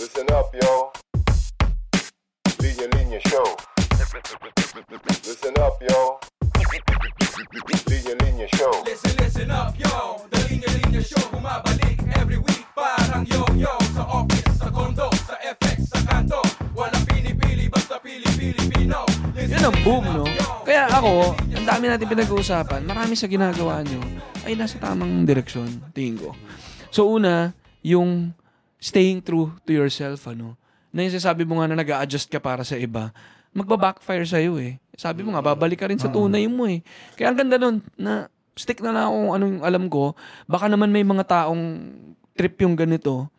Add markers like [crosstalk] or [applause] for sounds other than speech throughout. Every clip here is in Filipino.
Listen up, yo. Linya Linya Show. Listen up, yo. Linya Linya Show. Listen, listen up, yo The Linya Linya Show Bumabalik every week Parang yo-yo Sa office, sa condo, sa FX, sa kanto Walang pinipili, basta pili-Pilipino Yun ang boom, no? listen up, yo. Kaya ako, ang dami natin pinag-uusapan, marami sa ginagawa nyo ay nasa tamang direksyon, tingin ko. So una, yung staying true to yourself, ano, na yung sasabi mo nga na nag adjust ka para sa iba, magba-backfire sa'yo eh. Sabi mo nga, babalik ka rin sa tunay mo eh. Kaya ang ganda nun, na stick na lang kung anong alam ko, baka naman may mga taong trip yung ganito,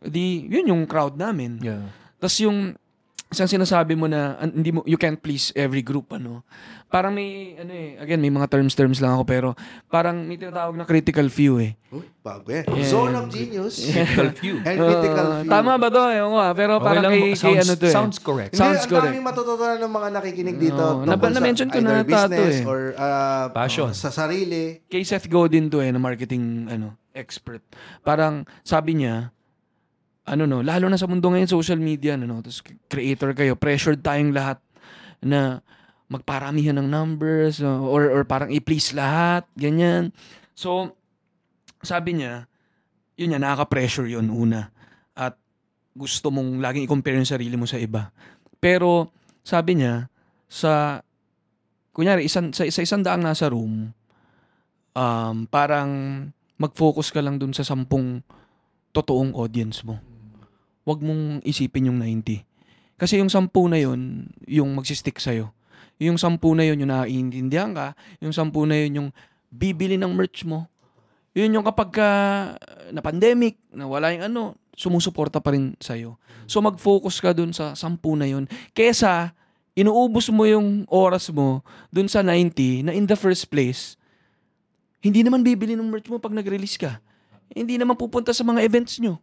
di, yun yung crowd namin. Yeah. Tapos yung isang sinasabi mo na an- hindi mo you can't please every group ano. Parang may ano eh again may mga terms terms lang ako pero parang may tinatawag na critical few eh. Uy, bago yan. Yeah. Zone of genius. [laughs] Critical few. And critical Uh, few. tama ba to? Ewan ko ah. Pero Okay parang lang, kay, kay sounds- ano to eh. sounds correct. Hindi, Sounds ang correct. daming matututunan ng mga nakikinig dito. Nab- sa na-mention ko na tato business eh. or uh, Passion. sa sarili. Kay Seth Godin to eh na marketing ano expert. Parang sabi niya ano no, lalo na sa mundo ngayon social media ano no, tapos creator kayo, pressured tayong lahat na magparamihan ng numbers or or parang i-please lahat, ganyan. So sabi niya, yun yan, nakaka-pressure yun una. At gusto mong laging i-compare yung sarili mo sa iba. Pero sabi niya, sa kunyari, isang, sa, sa isang daang nasa room, um, parang mag-focus ka lang dun sa sampung totoong audience mo. Huwag mong isipin yung 90. Kasi yung sampu na yun, yung magsistick sa'yo. Yung sampu na yun, yung naiintindihan ka. Yung sampu na yun, yung bibili ng merch mo. Yun yung kapag ka, na pandemic, na wala yung ano, sumusuporta pa rin sa'yo. So mag-focus ka dun sa sampu na yun. Kesa, inuubos mo yung oras mo dun sa 90 na in the first place, hindi naman bibili ng merch mo pag nag-release ka. Hindi naman pupunta sa mga events nyo.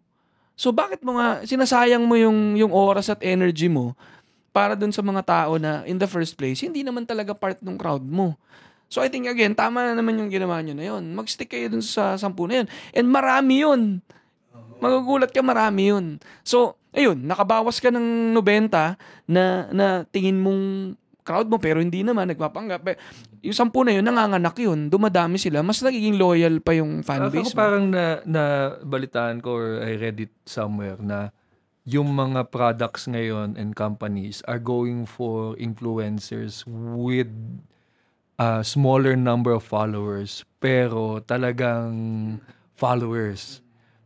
So bakit mo nga sinasayang mo yung yung oras at energy mo para dun sa mga tao na in the first place hindi naman talaga part ng crowd mo. So I think again tama na naman yung ginawa nyo na yun. Mag-stick kayo dun sa sampu na yun. And marami yun. Magugulat ka marami yun. So ayun, nakabawas ka ng 90 na na tingin mong crowd mo pero hindi naman nagpapanggap. Yung sampu na yun, nanganganak yun. Dumadami sila. Mas nagiging loyal pa yung Ako fanbase mo. parang na, na balitaan ko or I read it somewhere na yung mga products ngayon and companies are going for influencers with a smaller number of followers pero talagang followers.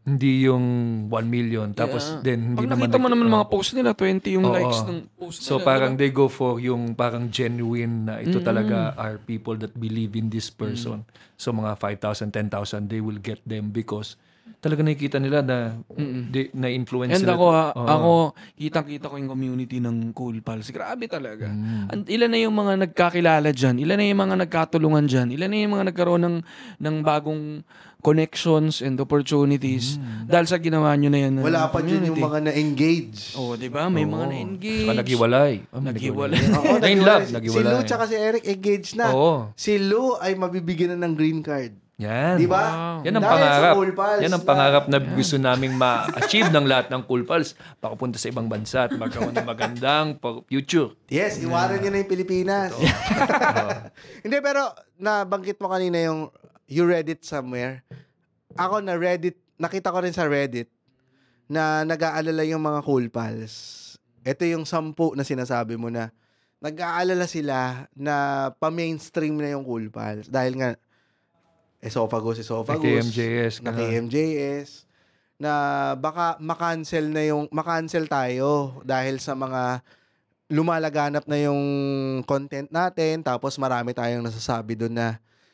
Hindi yung 1 million. Tapos Yeah. then hindi Pag naman nakita mo nag- naman mga post nila, 20 yung Oo. likes ng post So nila. parang they go for yung parang genuine na ito Mm-mm. talaga are people that believe in this person. Mm. So mga 5,000, 10,000, they will get them because talaga nakikita nila na they, na-influence And sila. ako, ha, Oo. ako, kitang-kita ko yung community ng Cool Pals. Grabe talaga. Mm. And ilan na yung mga nagkakilala dyan? Ilan na yung mga nagkatulungan dyan? Ilan na yung mga nagkaroon ng, ng bagong connections and opportunities dahil sa ginawa nyo na yan. ng Wala pa dyan yung community. mga na-engage. Oo, di ba? May mga na-engage. Saka naghiwalay. Oh, Naghiwalay. Oo, naghiwalay. love, Si naghiwalay. Lou tsaka si Eric engaged na. Oo. Si Lou ay mabibigyan na ng green card. Yan. Di ba? Wow. Yan ang Dahil pangarap. Cool Pals Yan ang na- pangarap na gusto naming ma-achieve ng lahat ng Cool Pals. Pakapunta sa ibang bansa at magkaroon ng magandang pa- future. Yes, iwanan niyo na yung Pilipinas. [laughs] Hindi, pero nabanggit mo kanina yung you read it somewhere. Ako na Reddit, nakita ko rin sa Reddit na nag-aalala yung mga cool pals. Ito yung sampu na sinasabi mo na nag-aalala sila na pa-mainstream na yung cool pals. Dahil nga, esophagus, esophagus. KMJS. na. KMJS na baka makancel na yung makancel tayo dahil sa mga lumalaganap na yung content natin tapos marami tayong nasasabi doon na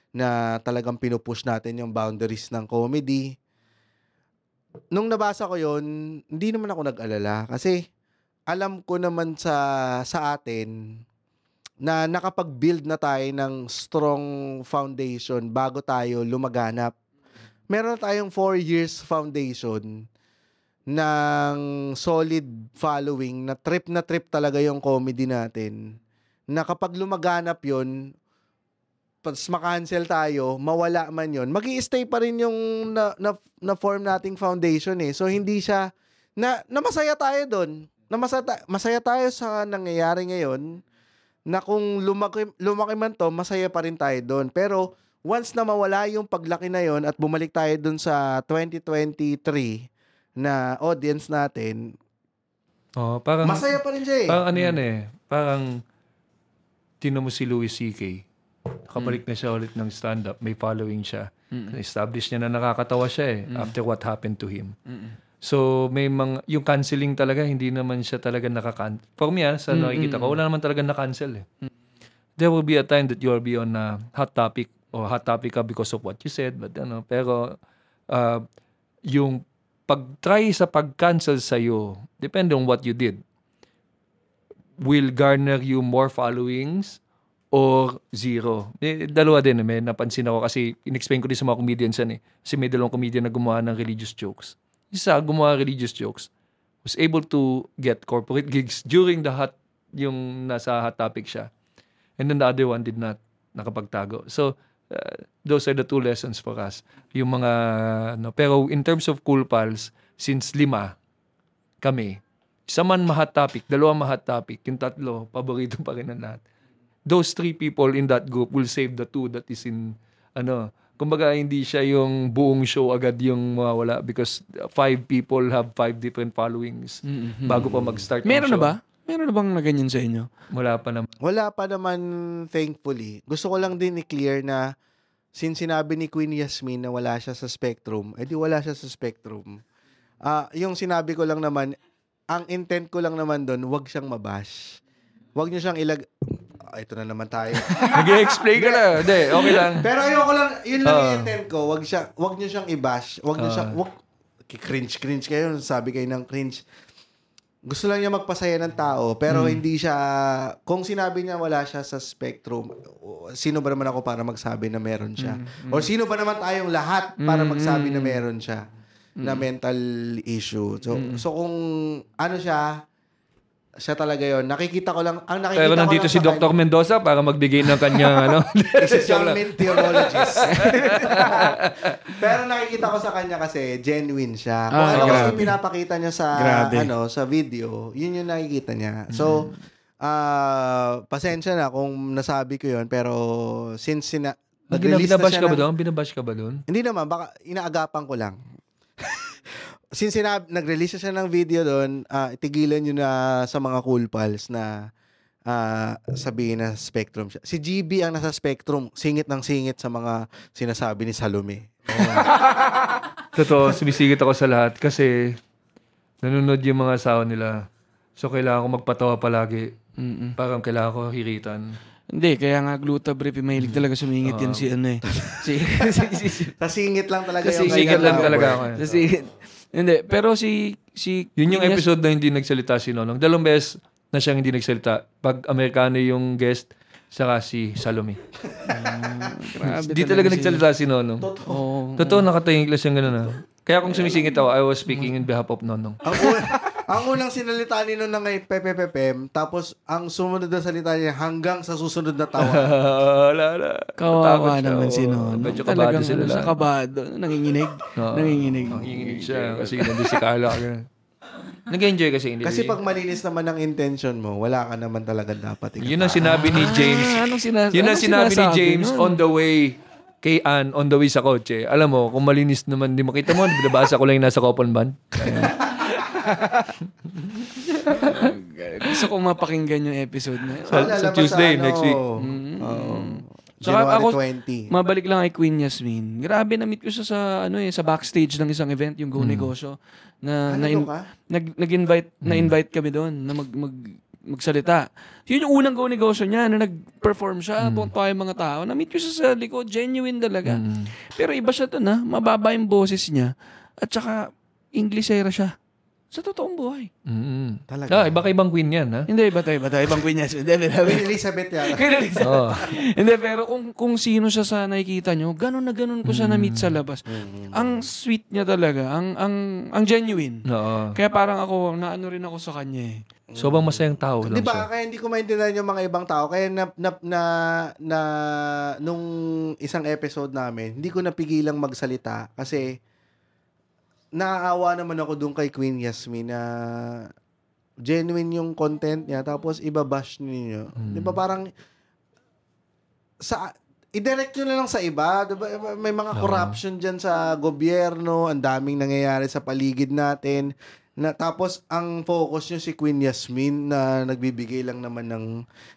na talagang pinupush natin yung boundaries ng comedy. Nung nabasa ko yon hindi naman ako nag-alala kasi alam ko naman sa sa atin na nakapag-build na tayo ng strong foundation bago tayo lumaganap meron tayong four years foundation ng solid following na trip na trip talaga yung comedy natin na kapag lumaganap yon pas makancel tayo, mawala man yon magi stay pa rin yung na, na, na form nating foundation eh. So, hindi siya na, na masaya tayo doon. Na masaya, masaya tayo sa nangyayari ngayon na kung lumaki, lumaki man to, masaya pa rin tayo doon. Pero once na mawala yung paglaki na yon at bumalik tayo doon sa 2023 na audience natin, Oh, parang masaya pa rin siya eh. Parang ano yan eh. Parang tino mo si Louis C.K. Nakabalik na siya ulit ng stand-up. May following siya. Establish niya na nakakatawa siya eh. After what happened to him. So, may mga, yung canceling talaga, hindi naman siya talaga nakakan. For me ah, sa nakikita ko, wala naman talaga na-cancel eh. There will be a time that you'll be on a hot topic or hot topic ka because of what you said. But ano, pero uh, yung pag-try sa pag-cancel sa'yo, depende on what you did, will garner you more followings or zero. Eh, dalawa din, eh, may napansin ako kasi in-explain ko din sa mga comedians yan eh. Kasi may dalawang comedian na gumawa ng religious jokes. Isa, gumawa religious jokes, was able to get corporate gigs during the hot, yung nasa hot topic siya. And then the other one did not nakapagtago. So, uh, those are the two lessons for us. Yung mga, no, pero in terms of cool pals, since lima kami, isa man ma-hot topic, dalawa ma-hot topic, yung tatlo, paborito pa rin ng lahat. Those three people in that group will save the two that is in, ano, kumbaga hindi siya yung buong show agad yung mawawala because five people have five different followings bago pa mag-start. ng Meron na show. ba? Meron na bang na ganyan sa inyo? Wala pa naman. Wala pa naman, thankfully. Gusto ko lang din i-clear na since sinabi ni Queen Yasmin na wala siya sa Spectrum, edi wala siya sa Spectrum. Ah, yung sinabi ko lang naman, ang intent ko lang naman doon, wag siyang mabash. Wag niyo siyang ilag... Ah, ito na naman tayo. [laughs] Nag-explain ka na. Hindi, okay lang. Pero ayoko lang, yun lang yung Ah. intent ko. Wag siya, wag niyo siyang i-bash. Wag niyo Ah. siyang, wag, cringe, cringe kayo. Sabi kayo ng cringe. Gusto lang niya magpasaya ng tao, pero hindi siya, kung sinabi niya wala siya sa spectrum, sino ba naman ako para magsabi na meron siya? Or sino ba naman tayong lahat para magsabi na meron siya na mental issue? So, so kung ano siya, siya talaga yon Nakikita ko lang, ang nakikita Pero ko nandito si Dr. Mendoza para magbigay ng kanyang ano. Isa siyang meteorologist. Pero nakikita ko sa kanya kasi genuine siya. Kung Ah, ano kasi grabe. yung pinapakita niya sa Grabe. ano sa video, yun yung nakikita niya. So, ah pasensya na kung nasabi ko yun, pero since sina nag-release na Binabash ka ba doon? Binabash ka ba doon? Hindi naman, baka inaagapan ko lang. Since sinab- nag-release na siya ng video doon, ah, itigilan nyo na sa mga cool pals na ah, sabihin na Spectrum siya. Si GB ang nasa Spectrum, singit ng singit sa mga sinasabi ni Salome. [laughs] Totoo, sumisigit ako sa lahat kasi nanonood yung mga asawa nila. So, kailangan ko magpatawa palagi. Mm-mm. Parang kailangan ko hiritan. Hindi, kaya nga gluta-brief, mahilig talaga sumingit yan si ano eh. [laughs] Si, [laughs] si, si, si, Sa singit lang talaga Sa yung Singit lang talaga ako. eh. si, hindi, pero si, si, Yun yung Queen episode na hindi nagsalita si Nonong. Dalawang beses na siyang hindi nagsalita. Pag Amerikano yung guest, saka si Salome. [laughs] Grabe Hindi talaga nagsalita si Nonong. Oo. Totoo, nakatahing lang siyang gano'n. ah. Kaya kung sumisingit ako, I was speaking in behalf of Nonong. Ang, ang unang sinalita ni Nung na ngay pepepepem, tapos ang sumunod na salita niya hanggang sa susunod na tawa. [laughs] Wala, wala. Kawawa Natakot siya, naman si. Nono. Medyo kabado Talagang sila ano, siya lahat. kabado. Nanginginig. Oo. Nanginginig. Nanginginig siya kasi nandun si Carla. [laughs] ganun. Nag-enjoy kasi hindi. Kasi pag malinis naman ang intention mo, wala ka naman talaga dapat. Yun ang sinabi ni James. Ah, anong sinas- Yun ang anong sinabi ni sinasabi James nun? on the way kay Ann on the way sa kotse. Alam mo, kung malinis naman, di makita mo, binabasa ko lang yung nasa Coupon Band. [laughs] [laughs] Gusto kong mapakinggan yung episode na yun. Sa- sa labas Tuesday, ano, next week. Oo. Tsaka January ako- 20. Mabalik lang kay Queen Yasmin. Grabe na-meet ko siya sa ano eh sa backstage ng isang event yung Go Hmm. Negosyo na Ano na ka? nag nag-invite Hmm. na-invite kami doon na mag, mag magsalita. Yun yung unang Go Negosyo niya na nag-perform siya, Hmm. mm. yung mga tao. Na-meet ko siya sa likod, genuine talaga. Mm. Pero iba siya doon ha, mababa yung boses niya at saka Inglesera siya. Sa totoong buhay. Mm. Talaga. Ah, iba kaibang queen yan, ha? Hindi, iba tayo, iba tayo. Ibang Queen Yasmin. Hindi, Queen Elizabeth yan. Oo. Hindi, pero kung, kung sino siya sa nakikita nyo, ganun na ganun ko siya na-meet sa labas. Mm. Ang sweet niya talaga, ang ang ang genuine. Oo. Kaya parang ako, naano rin ako sa kanya eh. Sobrang masayang tao lang Di ba? siya. Kaya hindi ko maintindihan yung mga ibang tao. Kaya na, na, na, na nung isang episode namin, hindi ko napigilang magsalita kasi naaawa naman ako dun kay Queen Yasmin na genuine yung content niya tapos ibabash ninyo. Di ba parang sa i-direct nyo na lang sa iba. Di ba? May mga corruption dyan sa gobyerno. Ang daming nangyayari sa paligid natin. Na, tapos, ang focus nyo si Queen Yasmin na nagbibigay lang naman ng,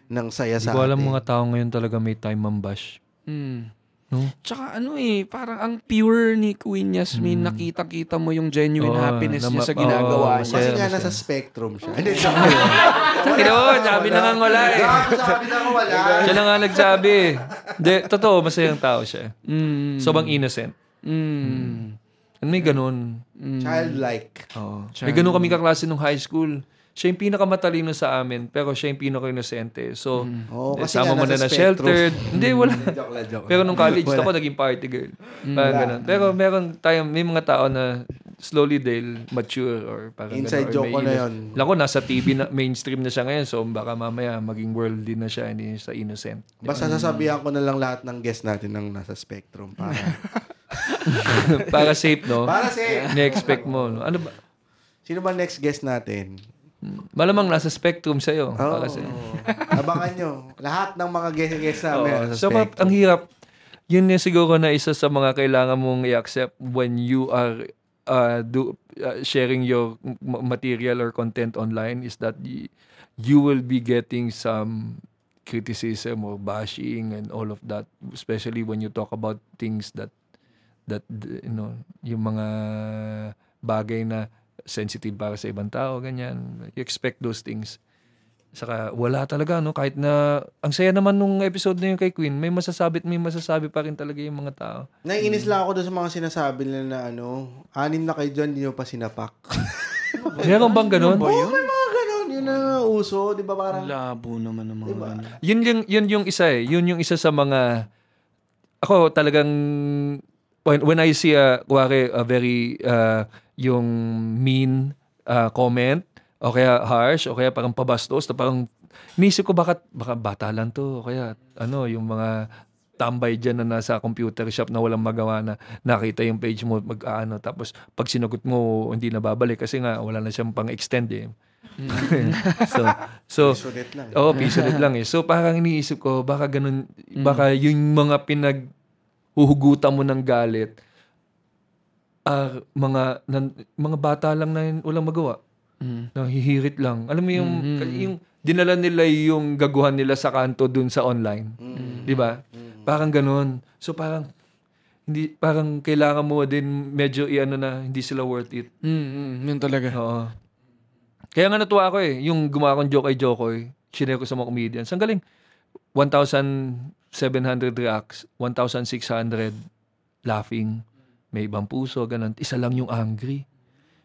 ng saya Hindi sa ko alam atin. mga tao ngayon talaga may time mambash. Mm. No? Tsaka ano eh, parang ang pure ni Queen Yasmin, nakita-kita mo yung genuine Oo, happiness na niya sa ginagawa oo, niya. Kasi Masaya, nga nasa spectrum siya. Hindi, joke lang. Kino, sabi na nga wala eh. Sabi na ko wala. [laughs] Siya na nga nagsabi. Hindi, totoo, masayang tao siya. Mm. Sobrang innocent. Mm. And may ganun. Childlike. Oo. May ganun kami kaklase nung high school. Siya yung pinakamatalino sa amin, pero siya yung pinaka-inosente. So, Oo, eh, kasi sama mo na na sheltered. Hindi, wala. [laughs] joke lang, joke Pero lang. nung college, Wala. ako naging party girl. Parang ganun. Pero meron tayo, may mga tao na slowly they'll mature or parang Inside ganun, joke ko na yun. Alam ko, nasa TV na, mainstream na siya ngayon. So, baka mamaya maging worldly na siya, hindi sa innocent. Basta sasabihan ko na lang lahat ng guest natin ng nasa spectrum. Para, [laughs] Para safe, no? para si... Ni-expect mo, no? Ano ba? Sino ba next guest natin? Malamang nasa spectrum sa'yo. Oh, sa [laughs] abangan nyo. Lahat ng mga guest-guest namin nasa So, ma- ang hirap. Yun yung siguro na isa sa mga kailangan mong i-accept when you are uh, do, uh, sharing your material or content online is that y- you will be getting some criticism or bashing and all of that especially when you talk about things that that you know yung mga bagay na sensitive para sa ibang tao ganyan you expect those things Saka wala talaga no kahit na ang saya naman nung episode na yun kay Queen, may masasabi at may masasabi pa rin talaga yung mga tao. Naiinis lang ako doon sa mga sinasabi nila na ano, anim na kayo dyan, di nyo pa sinapak. [laughs] Meron bang ganun? Oo, may mga ganun. Yun na uso. Di ba parang... Labo naman ng mga ganun. Yun yung yun yung isa eh. Yun yung isa sa mga ako talagang when, when I see a kuwari a very uh, yung mean uh, comment o kaya harsh o kaya parang pabastos na parang nisip ko baka baka bata lang to o kaya ano yung mga tambay dyan na nasa computer shop na walang magawa na nakita yung page mo mag ano tapos pag sinagot mo hindi na babalik kasi nga wala na siyang pang extend eh. [laughs] so so Sulit lang. Oo, piso ulit lang eh. So parang iniisip ko, baka ganun, baka yung mga pinag huhugutan mo ng galit, ah mga nan- mga bata lang na yun, walang magawa. Mm. Nahihirit lang. Alam mo yung, yung dinala nila yung gaguhan nila sa kanto dun sa online. Di ba? Parang ganun. So parang, hindi, parang kailangan mo din medyo i-ano na hindi sila worth it. Mm, mm, yun talaga. Oo. Kaya nga natuwa ako eh. Yung gumawa kong joke ay Jokoy, shinare ko sa mga comedians. Ang galing. 1,700 reacts, 1,600 laughing, may ibang puso, ganun. Isa lang yung angry.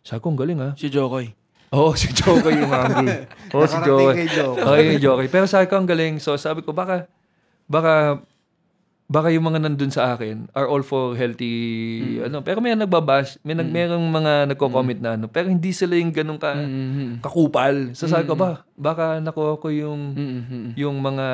Sabi ko, ang galing ah. Si Jokoy. Oo, si Jokoy yung angry. [laughs] Oo, si Nakarating Jokoy. kay Jokoy. Oo, yung Jokoy. Pero sabi ko, ang galing. So sabi ko, baka, baka, baka yung mga nandun sa akin are all for healthy, ano. Pero may nagbabash, may nag, merong mga nagko-comment na ano. Pero hindi sila yung ganun ka, Mm, kakupal. So sabi ko, ba, baka nakuha ko yung, mm, mm, yung mga,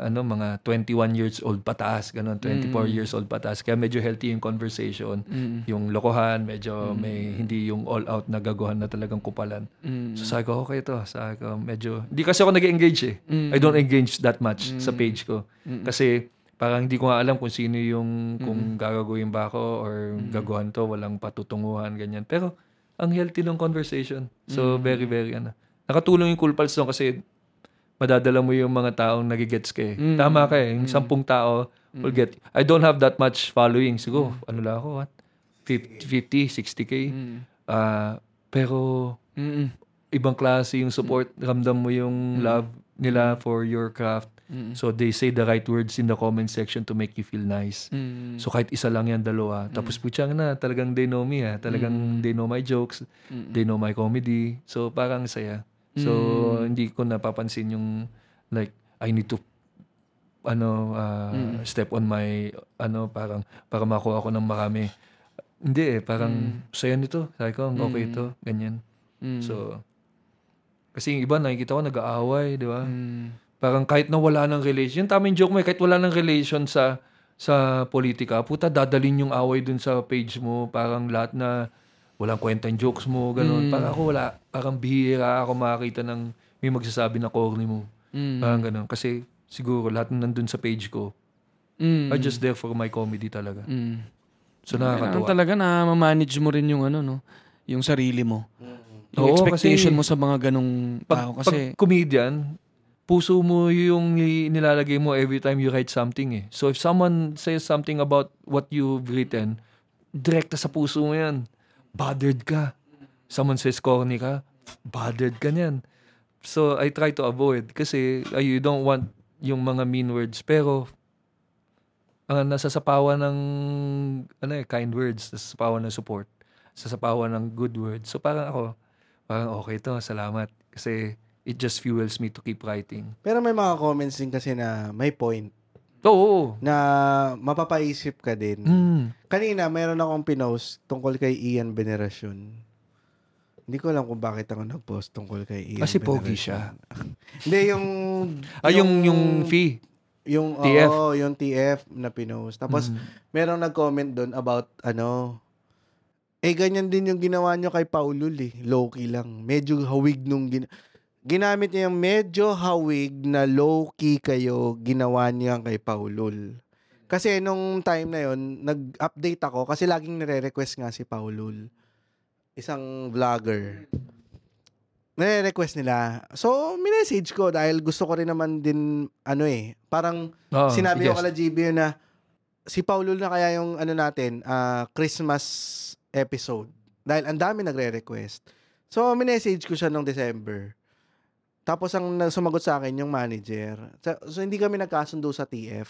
ano, mga 21 years old pataas, ganun, 24 years old pataas. Kaya medyo healthy yung conversation. mm, Yung lokohan, medyo may, hindi yung all out na gaguhan na talagang kupalan. mm. So sabi ko, okay to. Sabi ko, medyo... Hindi kasi ako nag-engage eh. Mm. I don't engage that much sa page ko. Kasi parang hindi ko nga alam kung sino yung... Kung gagawin ba ako or gagawan to. Walang patutunguhan, ganyan. Pero ang healthy ng conversation. So very, very ano. Nakatulong yung Cool Pals doon kasi madadala mo yung mga taong nagigets ka eh. Tama ka eh. Yung sampung tao will get... I don't have that much following. Siguro, ano lang ako, what? 50, 50 60k. Ah, pero Mm, mm, ibang klase yung support, ramdam mo yung love nila for your craft. So they say the right words in the comment section to make you feel nice. mm, So kahit isa lang yan, dalawa. Tapos putyang na, talagang they know me ha. Talagang they know my jokes. They know my comedy. So parang saya. So hindi ko napapansin yung like, I need to ano uh, step on my ano parang para makuha ako ng marami hindi eh parang saya nito sabi ko okay ito ganyan mm, So, kasi yung iba, nakikita ko nag-aaway, di ba? mm, Parang kahit na wala ng relation, yung tamang joke mo eh, kahit wala ng relation sa sa politika, puta, dadalin yung away dun sa page mo. Parang lahat na walang kwenta yung jokes mo, ganun. Mm. Parang ako wala, parang bihira ako makakita ng may magsasabi na corny mo. Mm. Parang ganun. Kasi siguro lahat ng nandun sa page ko Mm. are just there for my comedy talaga. Mm. So Kailangan nakakatuwa. talaga na manage mo rin yung ano, no? Yung sarili mo. Yung Oo, expectation kasi- mo sa mga ganong tao. Pag, Kasi, pag comedian, puso mo yung nilalagay mo every time you write something eh. So if someone says something about what you've written, direkta sa puso mo yan. Bothered ka. Someone says corny ka, bothered ka niyan. So I try to avoid kasi uh, you don't want yung mga mean words. Pero ang nasasapawan ng ano eh, kind words, nasasapawan ng support, nasasapawan ng good words. So parang ako, parang okay to, salamat. Kasi it just fuels me to keep writing. Pero may mga comments din kasi na may point Oo. na mapapaisip ka din. Mm. Kanina, mayroon akong pinost tungkol kay Ian Veneracion. Hindi ko alam kung bakit ako nag-post tungkol kay Ian Kasi pogi Veneracion. siya. [laughs] Hindi, yung... Ah, yung, yung fee. Yung, TF. Oo, yung TF na pinost. Tapos, Mm. merong nag-comment doon about, ano, eh, ganyan din yung ginawa nyo kay Paulul eh. Low-key lang. Medyo hawig nung gina- ginamit niya yung medyo hawig na low-key kayo, ginawa niya kay Paulul. Kasi nung time na yon nag-update ako kasi laging nire-request nga si Paulul. Isang vlogger. Nire-request nila. So, minessage ko dahil gusto ko rin naman din, ano eh, parang Oo, sinabi ko yes. kala GB na si Paulul na kaya yung ano natin, ah, Christmas episode. Dahil ang dami nagre-request. So, minessage ko siya nung December. Tapos ang sumagot sa akin yung manager. So, so, hindi kami nagkasundo sa TF.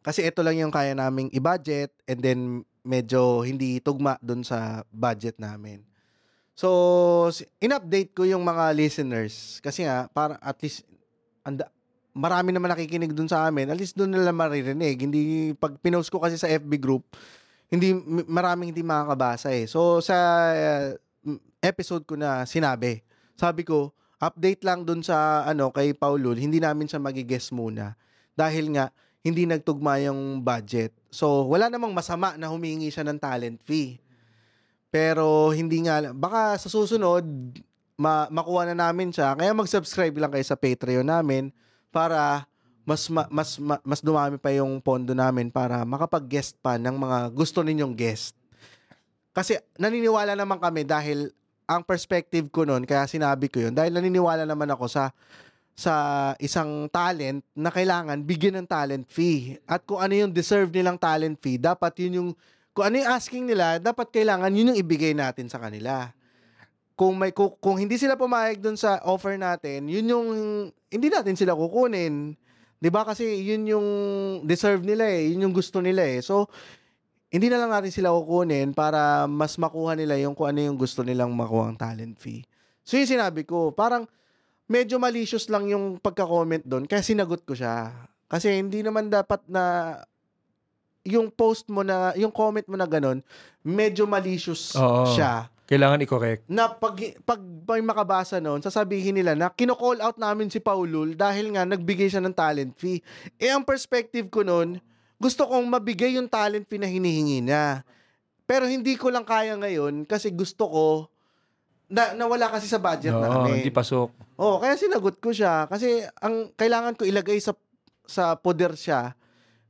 Kasi ito lang yung kaya naming i-budget and then medyo hindi tugma dun sa budget namin. So, in-update ko yung mga listeners kasi nga para at least anda, marami naman nakikinig dun sa amin. At least dun nila maririnig. Hindi pag pinost ko kasi sa FB group, hindi maraming hindi makakabasa eh. So sa uh, episode ko na sinabi, sabi ko, update lang dun sa ano kay Paulul, hindi namin siya magi-guess muna dahil nga hindi nagtugma yung budget. So wala namang masama na humingi siya ng talent fee. Pero hindi nga baka sa susunod ma- makuha na namin siya. Kaya mag-subscribe lang kayo sa Patreon namin para mas ma- mas ma- mas dumami pa yung pondo namin para makapag-guest pa ng mga gusto ninyong guest. Kasi naniniwala naman kami dahil ang perspective ko noon, kaya sinabi ko yun, dahil naniniwala naman ako sa sa isang talent na kailangan bigyan ng talent fee. At kung ano yung deserve nilang talent fee, dapat yun yung, kung ano yung asking nila, dapat kailangan yun yung ibigay natin sa kanila. Kung may kung, kung hindi sila pumayag dun sa offer natin, yun yung hindi natin sila kukunin. 'Di ba kasi yun yung deserve nila eh, yun yung gusto nila eh. So hindi na lang natin sila kukunin para mas makuha nila yung kung ano yung gusto nilang makuha ang talent fee. So yung sinabi ko, parang medyo malicious lang yung pagka-comment doon kaya sinagot ko siya. Kasi hindi naman dapat na yung post mo na, yung comment mo na ganun, medyo malicious Oo. siya Kailangan i-correct. na pag, pag may makabasa noon, sasabihin nila na kino-call out namin si Paulul dahil nga nagbigay siya ng talent fee. Eh, ang perspective ko noon, gusto kong mabigay yung talent na hinihingi niya. Pero hindi ko lang kaya ngayon kasi gusto ko na nawala kasi sa budget Oo, namin. hindi pasok. Oh, kaya sinagot ko siya kasi ang kailangan ko ilagay sa sa poder siya.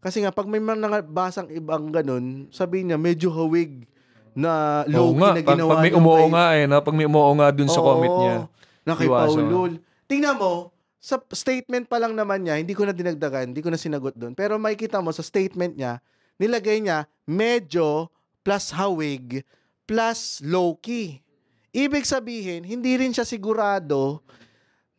Kasi nga pag may mga basang ibang ganun, sabi niya medyo hawig na Oo low nga, na pag, ginawa pag may niyo umuo kay- nga eh, no? pag may umuo nga dun sa Oo, comment niya. Na kay Iwasan. Paulul. Tingnan mo, sa statement pa lang naman niya, hindi ko na dinagdagan, hindi ko na sinagot doon. Pero makikita mo sa statement niya, nilagay niya medyo plus hawig plus low-key. Ibig sabihin, hindi rin siya sigurado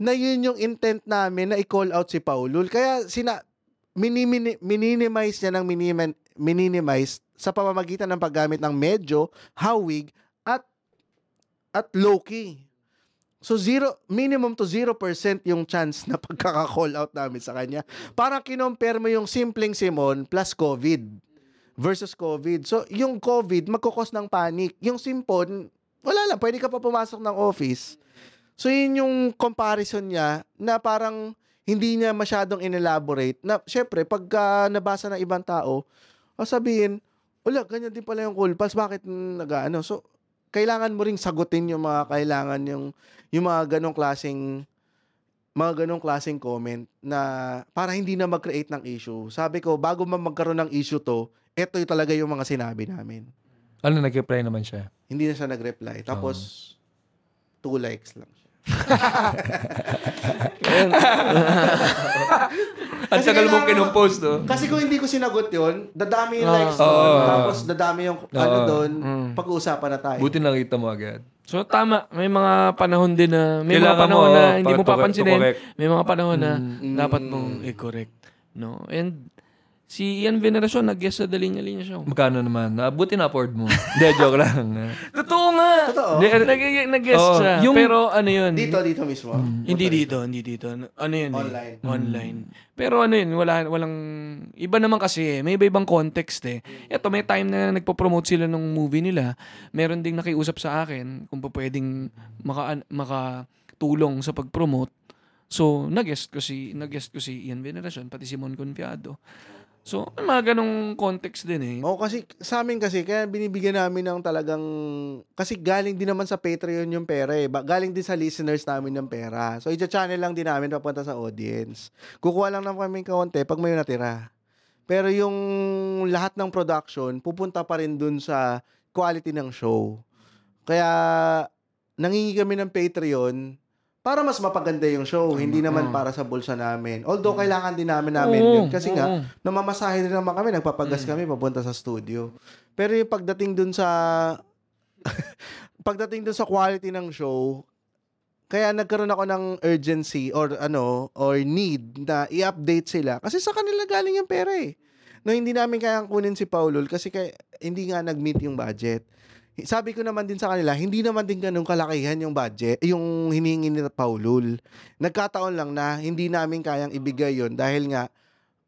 na yun yung intent namin na i-call out si Paulul. Kaya sina minimize niya ng minimin, minimize sa pamamagitan ng paggamit ng medyo, hawig, at at low-key. So zero, minimum to 0% yung chance na pagkaka-call out namin sa kanya. Parang kinompare mo yung simpleng Simon plus COVID versus COVID. So yung COVID, magkukos ng panic. Yung Simpon, wala lang, pwede ka pa pumasok ng office. So yun yung comparison niya na parang hindi niya masyadong inelaborate. Na syempre, pagka nabasa ng ibang tao, o sabihin, wala, ganyan din pala yung cool pals. Bakit nag-ano? So, kailangan mo ring sagutin yung mga kailangan yung yung mga ganong klaseng mga ganong klaseng comment na para hindi na mag-create ng issue. Sabi ko, bago man magkaroon ng issue to, eto yung talaga yung mga sinabi namin. Ano, nag-reply naman siya. Hindi na siya nag-reply. Tapos, two likes lang siya. Ang tagal mong kinupost, no? Kasi kung hindi ko sinagot yon dadami yung Ah. likes doon. Oo. Tapos dadami yung ano Oo. doon, Mm. pag-uusapan na tayo. Buti nakita mo agad. So tama, may mga panahon din na may mga Kailangan panahon mo, na hindi mo to- papansinin, may mga panahon na Mm. dapat mong i-correct, no? And si Ian Veneracion nag-guest sa Dalinya Linya Show. Magkano naman? Ah, buti na-afford mo. [laughs] Hindi, joke lang. Totoo nga. Totoo. Eh, Nag- nag-guest Oo, siya. yung- pero ano yun? Dito, dito mismo. Hindi dito, hindi dito. Ano yun? eh? Online. Online. Pero ano yun, wala, walang... Iba naman kasi eh. May iba-ibang context eh. Ito, may time na nagpo-promote sila ng movie nila. Meron ding nakiusap sa akin kung pa pwedeng maka, makatulong sa pag-promote. So, nag-guest ko si nag-guest ko si Ian Veneracion pati si Mon Confiado. So, mga ganong context din eh. Oo, kasi sa amin kasi, kaya binibigyan namin ng talagang, kasi galing din naman sa Patreon yung pera eh. Galing din sa listeners namin yung pera. So, i-channel lang din namin papunta sa audience. Kukuha lang naman kami kaunti pag may natira. Pero yung lahat ng production, pupunta pa rin dun sa quality ng show. Kaya, nangingi kami ng Patreon para mas mapaganda yung show. Hindi naman para sa bulsa namin. Although, kailangan din namin namin Oo, yun. Kasi nga, namamasahe din naman kami, nagpapagas kami papunta sa studio. Pero yung pagdating dun sa [laughs] pagdating dun sa quality ng show, kaya nagkaroon ako ng urgency or ano or need na i-update sila kasi sa kanila galing yung pera eh. No hindi namin kayang kunin si Paulul kasi kay, hindi nga nag-meet yung budget. Sabi ko naman din sa kanila, hindi naman din ganun kalakihan yung budget, yung hiningi ni Paulul. Nagkataon lang na hindi namin kayang ibigay yon dahil nga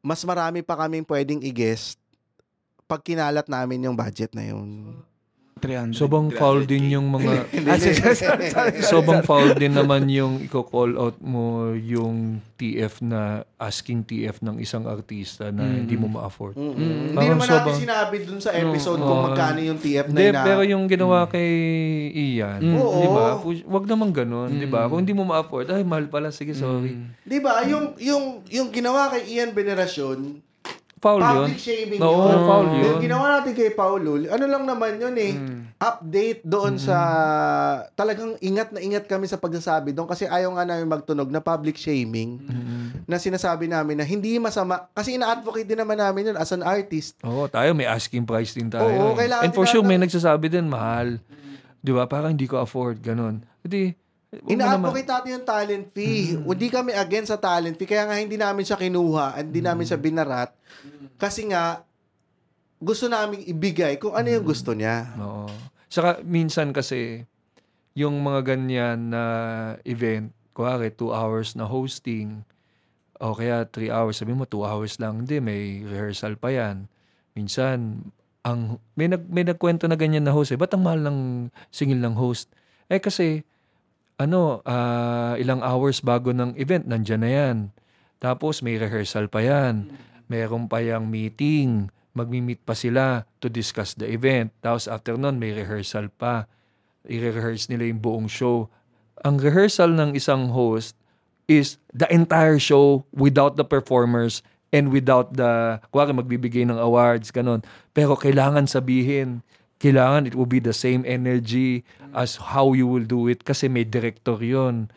mas marami pa kaming pwedeng i-guest pag kinalat namin yung budget na yun. 300. Sobang foul din yung mga... Ah, sige, sorry, sorry. Sobang foul din naman yung i-call out mo yung TF na asking TF ng isang artista na hindi mo ma-afford. Mm-mm. Hindi Parang naman natin sobrang- sinabi dun sa episode Mm, kung oo. magkano yung TF na Hindi, ina- pero yung ginawa kay Ian, Mm. Oo. di ba? Wag naman ganun, di ba? Kung hindi mo ma-afford, ay, mahal pala, sige, sorry. Di ba? Yung, yung, yung ginawa kay Ian Veneracion, Foul yun. public shaming Oo, yun. foul yun. Yung ginawa natin kay Paulul, ano lang naman yun eh, update doon sa, talagang ingat na ingat kami sa pagsasabi doon kasi ayaw nga namin magtunog na public shaming na sinasabi namin na hindi masama, kasi ina-advocate din naman namin yun as an artist. Oo, tayo may asking price din tayo. Oo, kailangan And for sure, may nagsasabi din, mahal. Di ba? Parang hindi ko afford, ganun. Hindi. Ina-advocate natin yung talent fee. Hindi kami against sa talent fee. Kaya nga hindi namin siya kinuha at hindi namin siya binarat. Kasi nga, gusto namin ibigay kung ano yung gusto niya. Oo. Saka minsan kasi, yung mga ganyan na event, kuwari, two hours na hosting, o kaya three hours, sabi mo, two hours lang, hindi, may rehearsal pa yan. Minsan, ang, may, nag, may nagkwento na ganyan na host, eh, ba't ang mahal ng singil ng host? Eh kasi, ano, ah, ilang hours bago ng event, nandyan na yan. Tapos may rehearsal pa yan. Meron pa yung meeting. Magmi-meet pa sila to discuss the event. Tapos after nun, may rehearsal pa. I-rehearse nila yung buong show. Ang rehearsal ng isang host is the entire show without the performers and without the, kuwari magbibigay ng awards, ganon. Pero kailangan sabihin, kailangan it will be the same energy as how you will do it kasi may director yon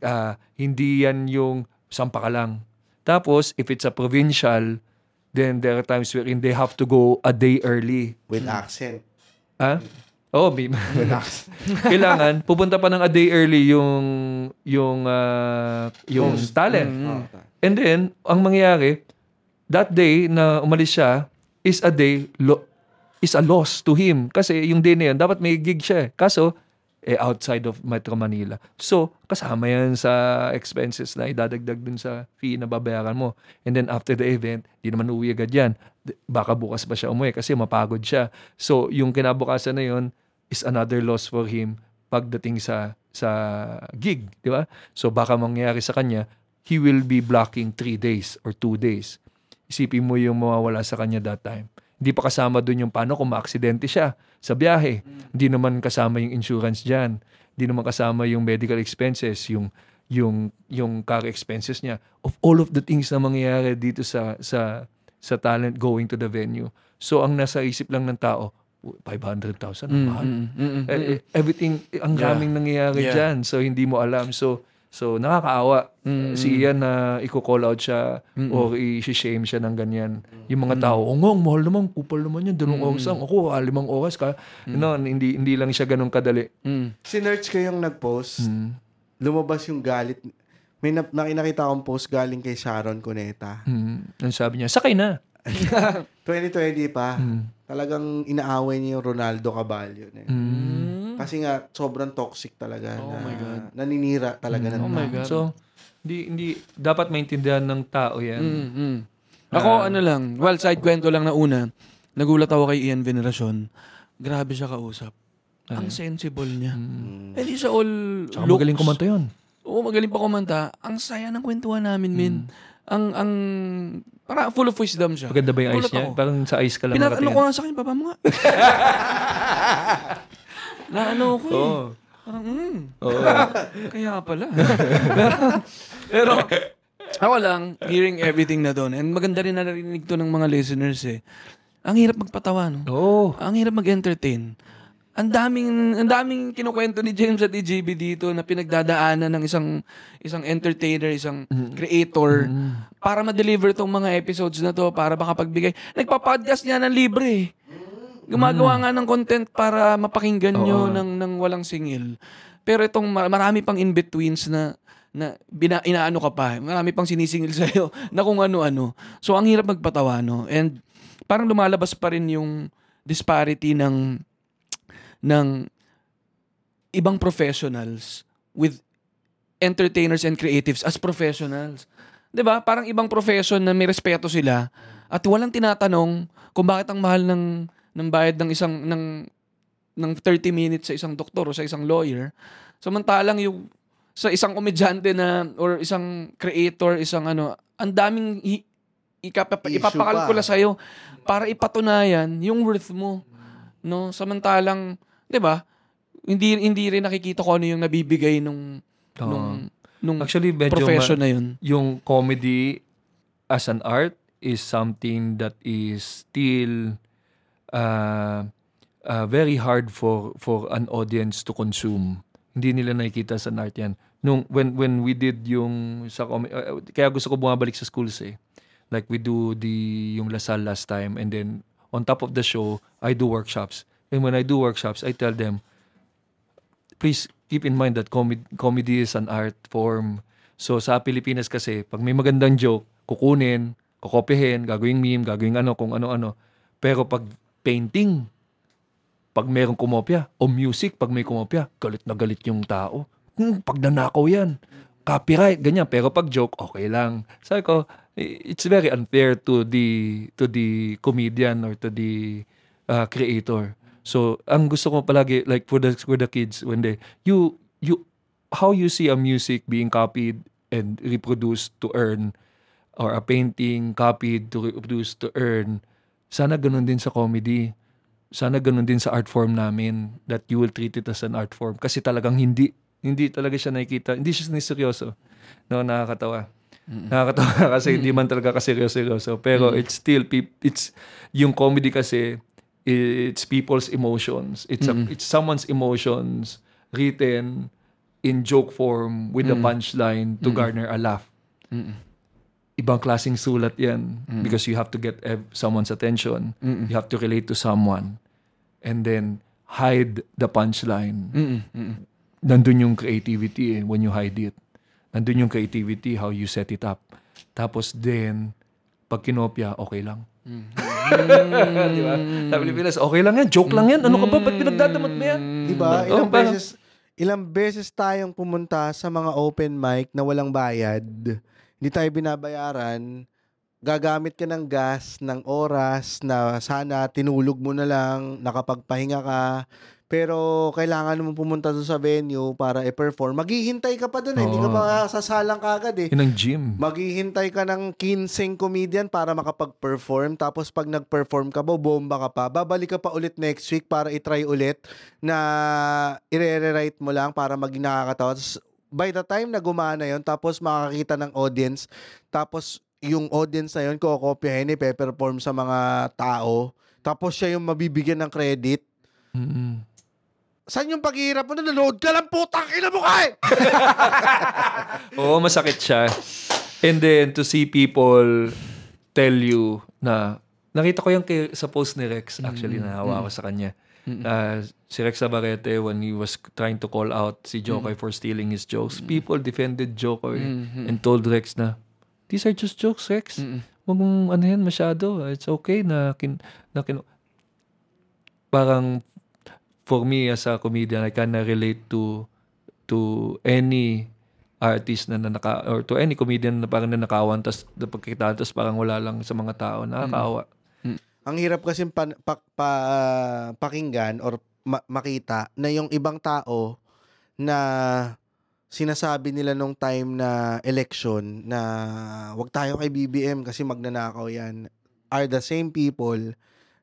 Ah, hindi yan yung sampa ka lang. Tapos, if it's a provincial, then there are times wherein they have to go a day early. With accent. Ha? Oo, may, With [laughs] accent. kailangan pupunta pa ng a day early yung yung ah, yung talent. Oh, And then ang mangyayari that day na umalis siya is a day lo- is a loss to him kasi yung day na yun dapat may gig siya. eh. Kaso eh outside of Metro Manila. So, kasama yan sa expenses na idadagdag dun sa fee na babayaran mo. And then after the event, di naman uwi agad yan. Baka bukas pa siya umuwi kasi mapagod siya. So, yung kinabukasan na yun is another loss for him pagdating sa sa gig, di ba? So, baka mangyari sa kanya, he will be blocking three days or two days. Isipin mo yung mawawala sa kanya that time. Hindi pa kasama dun yung paano kung maaksidente siya sa biyahe. Hindi naman kasama yung insurance dyan. Hindi naman kasama yung medical expenses, yung yung yung car expenses niya. Of all of the things na mangyayari dito sa sa sa talent going to the venue. So ang nasa isip lang ng tao, 500,000 ang Mm, mahal. mm, mm, mm, Eh, mm. eh, everything eh, ang Yeah. daming nangyayari Yeah. diyan. So hindi mo alam. So so nakakaawa Mm, si Ian na i-call out siya Mm. or i-shame siya ng ganyan. Yung mga tao, oh, nga, ang mahal naman, kupal naman yan, dalawang oras lang. Ako, ah, limang oras ka. No, hindi hindi lang siya ganun kadali. Mm. Sinerch ko yung nag-post. Mm. Lumabas yung galit. May na, nakita akong post galing kay Sharon Cuneta. Mm. Ang sabi niya, sakay na. [laughs] 2020 pa. Mm. Talagang inaaway niya yung Ronaldo Caballo. yun. Mm. Kasi nga, sobrang toxic talaga. Oh na, my God. Naninira talaga ng Oh my. God. So, hindi, hindi, dapat maintindihan ng tao yan. Mm, mm. Ako, ano lang, well, side kwento lang na una, nagulat ako kay Ian Veneracion. Grabe siya kausap. Ang sensible niya. Mm. Hindi siya all Tsaka looks. magaling kumanta yun. Oo, magaling pa kumanta. Ang saya ng kwentuhan namin, min. Ang, ang, para full of wisdom siya. Maganda ba yung eyes niya? ako. Parang sa eyes ka lang Pinag, ano ko nga sa akin, papa mo nga. [laughs] na ano ko eh. Oo. Parang, mm, Oo. [laughs] kaya pala. [laughs] pero, pero, ako lang, hearing everything na doon. And maganda rin na narinig to ng mga listeners eh. Ang hirap magpatawa, no? Oo. Ang hirap mag-entertain. Ang daming ang daming kinukwento ni James at EJB dito na pinagdadaanan ng isang isang entertainer, isang creator para ma-deliver tong mga episodes na to para makapagbigay. Nagpa-podcast niya ng libre. eh. Gumagawa nga ng content para mapakinggan nyo Oo. ng ng walang singil. Pero itong mar- marami pang in-betweens na na bina, inaano ka pa. Marami pang sinisingil [laughs] sa'yo na kung ano-ano. So, ang hirap magpatawa, no? And parang lumalabas pa rin yung disparity ng ng ibang professionals with entertainers and creatives as professionals. 'Di ba? Parang ibang profession na may respeto sila at walang tinatanong kung bakit ang mahal ng ng bayad ng isang ng ng 30 minutes sa isang doktor o sa isang lawyer. Samantalang yung sa isang komedyante na or isang creator, isang ano, ang daming i- ikapa, Issue ipapakalkula pa. sa para ipatunayan yung worth mo. No, samantalang, 'di ba? Hindi hindi rin nakikita ko ano yung nabibigay nung nung nung Actually, medyo profession ma- na yun. yung comedy as an art is something that is still uh, uh, very hard for for an audience to consume. Hindi nila nakikita sa art yan. Nung when when we did yung sa com- uh, kaya gusto ko bumabalik sa schools eh. Like we do the yung Lasal last time and then on top of the show, I do workshops. And when I do workshops, I tell them please keep in mind that comedy, comedy is an art form. So sa Pilipinas kasi, pag may magandang joke, kukunin, kukopihin, gagawing meme, gagawing ano, kung ano-ano. Pero pag painting, pag merong kumopya, o music, pag may kumopya, galit na galit yung tao. Hmm, pag nanakaw yan, copyright, ganyan. Pero pag joke, okay lang. Sabi ko, it's very unfair to the to the comedian or to the uh, creator. So, ang gusto ko palagi, like for the, for the kids, when they, you, you, how you see a music being copied and reproduced to earn, or a painting copied to reproduce to earn, sana ganun din sa comedy. Sana ganun din sa art form namin, that you will treat it as an art form. Kasi talagang hindi, hindi talaga siya nakikita, hindi siya seryoso. No, nakakatawa. Nakakatawa [laughs] kasi hindi man talaga kaseryoso-seryoso. Pero it's still, it's, yung comedy kasi, it's people's emotions. It's a, it's someone's emotions written in joke form with a punchline to garner a laugh. Ibang klaseng sulat yan because you have to get ev- someone's attention. You have to relate to someone. And then hide the punchline. Mm-mm, mm-mm. Nandun yung creativity eh, when you hide it. Nandun yung creativity, how you set it up. Tapos then, pag kinopya, okay lang. [laughs] Di ba? Sa Pilipinas, okay lang yan. Joke lang yan. Ano ka ba? Ba't pinagdadamot mo yan? Di ba? Oh, Ilang parang- beses ilang beses tayong pumunta sa mga open mic na walang bayad. Hindi tayo binabayaran. Gagamit ka ng gas, ng oras na sana tinulog mo na lang, nakapagpahinga ka. Pero kailangan mo pumunta doon sa venue para i-perform. Maghihintay ka pa doon eh. Hindi ka pa sasalang kagad eh. Yun ang gym. Maghihintay ka ng 15 comedian para makapag-perform. Tapos pag nag-perform ka, bomba ka pa. Babalik ka pa ulit next week para i-try ulit na i-rewrite mo lang para maging nakakatawa. Tapos, by the time na gumana yon tapos makakita ng audience, tapos yung audience na yun, kukopyahin, ipe-perform sa mga tao. Tapos siya yung mabibigyan ng credit. Mm-mm. Saan yung paghihirap mo? Nanonood ka lang, putang ina mo ka eh! [laughs] Oo, masakit siya. And then, to see people tell you na, nakita ko yung kay, sa post ni Rex, actually, nahawa ko sa kanya. Na si Rex Sabarete, when he was trying to call out si Jokoy for stealing his jokes, people defended Jokoy and told Rex na, these are just jokes, Rex. Huwag mong ano yan masyado. It's okay na, kin, na kin, parang for me as a comedian, I can relate to to any artist na nanaka or to any comedian na parang nanakawan tas napagkita tas parang wala lang sa mga tao. Nakakaawa. Ang hirap kasi pan, pa, pa- pakinggan or ma- makita na yung ibang tao na sinasabi nila nung time na election na wag tayo kay BBM kasi magnanakaw yan are the same people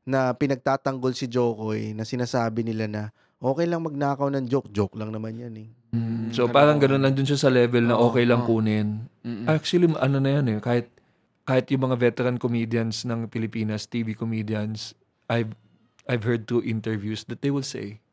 na pinagtatanggol si Jokoy na sinasabi nila na okay lang magnakaw ng joke, joke lang naman yan eh. So parang ganun lang dun siya sa level na okay lang kunin. Actually ano na yan eh kahit kahit yung mga veteran comedians ng Pilipinas, TV comedians, I've I've heard through interviews that they will say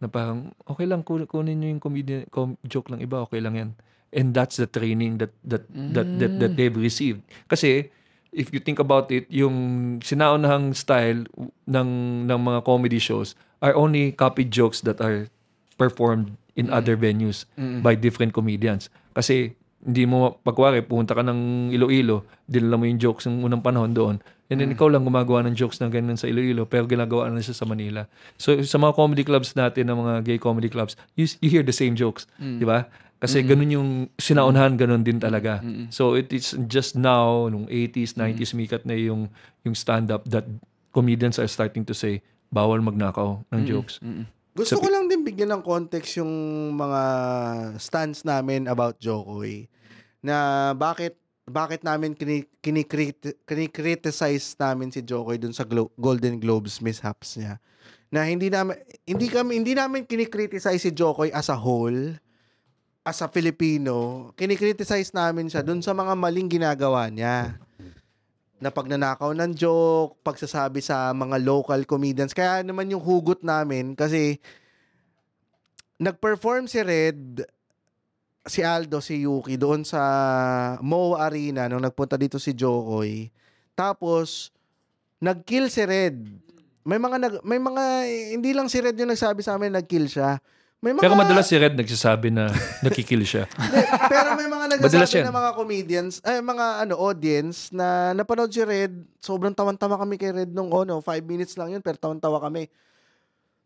na parang okay lang kun- kunin niyo yung comedian com- joke lang iba, okay lang yan. And that's the training that that that that, that they've received. Kasi if you think about it, yung sinaunahang style ng ng mga comedy shows are only copied jokes that are performed in other venues by different comedians. Kasi hindi mo, pagwari, pumunta ka ng Iloilo, dinala mo yung jokes ng unang panahon doon, and then ikaw lang gumagawa ng jokes na ganun sa Iloilo, pero ginagawa na siya sa Manila. So, sa mga comedy clubs natin, ng mga gay comedy clubs, you, you hear the same jokes, di ba? Kasi ganun yung sinaunahan, ganun din talaga. So, it is just now, nung 80s, 90s, mikat na yung, yung stand-up that comedians are starting to say, bawal magnakaw ng jokes. Gusto Sabi- ko lang din bigyan ng context yung mga stance namin about Jokoy na bakit bakit namin kini, kinikrit, kinikriticize namin si Jokoy dun sa Glo- Golden Globes mishaps niya. Na hindi namin hindi kami hindi namin kinikriticize si Jokoy as a whole as a Filipino, kinikriticize namin siya dun sa mga maling ginagawa niya na pagnanakaw ng joke, pagsasabi sa mga local comedians. Kaya naman yung hugot namin kasi nag-perform si Red, si Aldo, si Yuki doon sa Mo Arena nung nagpunta dito si Jokoy. Tapos nag-kill si Red. May mga nag, may mga hindi lang si Red yung nagsabi sa amin nag-kill siya. May mga Pero madalas si Red nagsasabi na nakikil siya. [laughs] pero may mga nagsasabi na mga comedians, ay mga ano audience na napanood si Red, sobrang tawan-tawa kami kay Red nung ano, 5 minutes lang yun, pero tawan-tawa kami.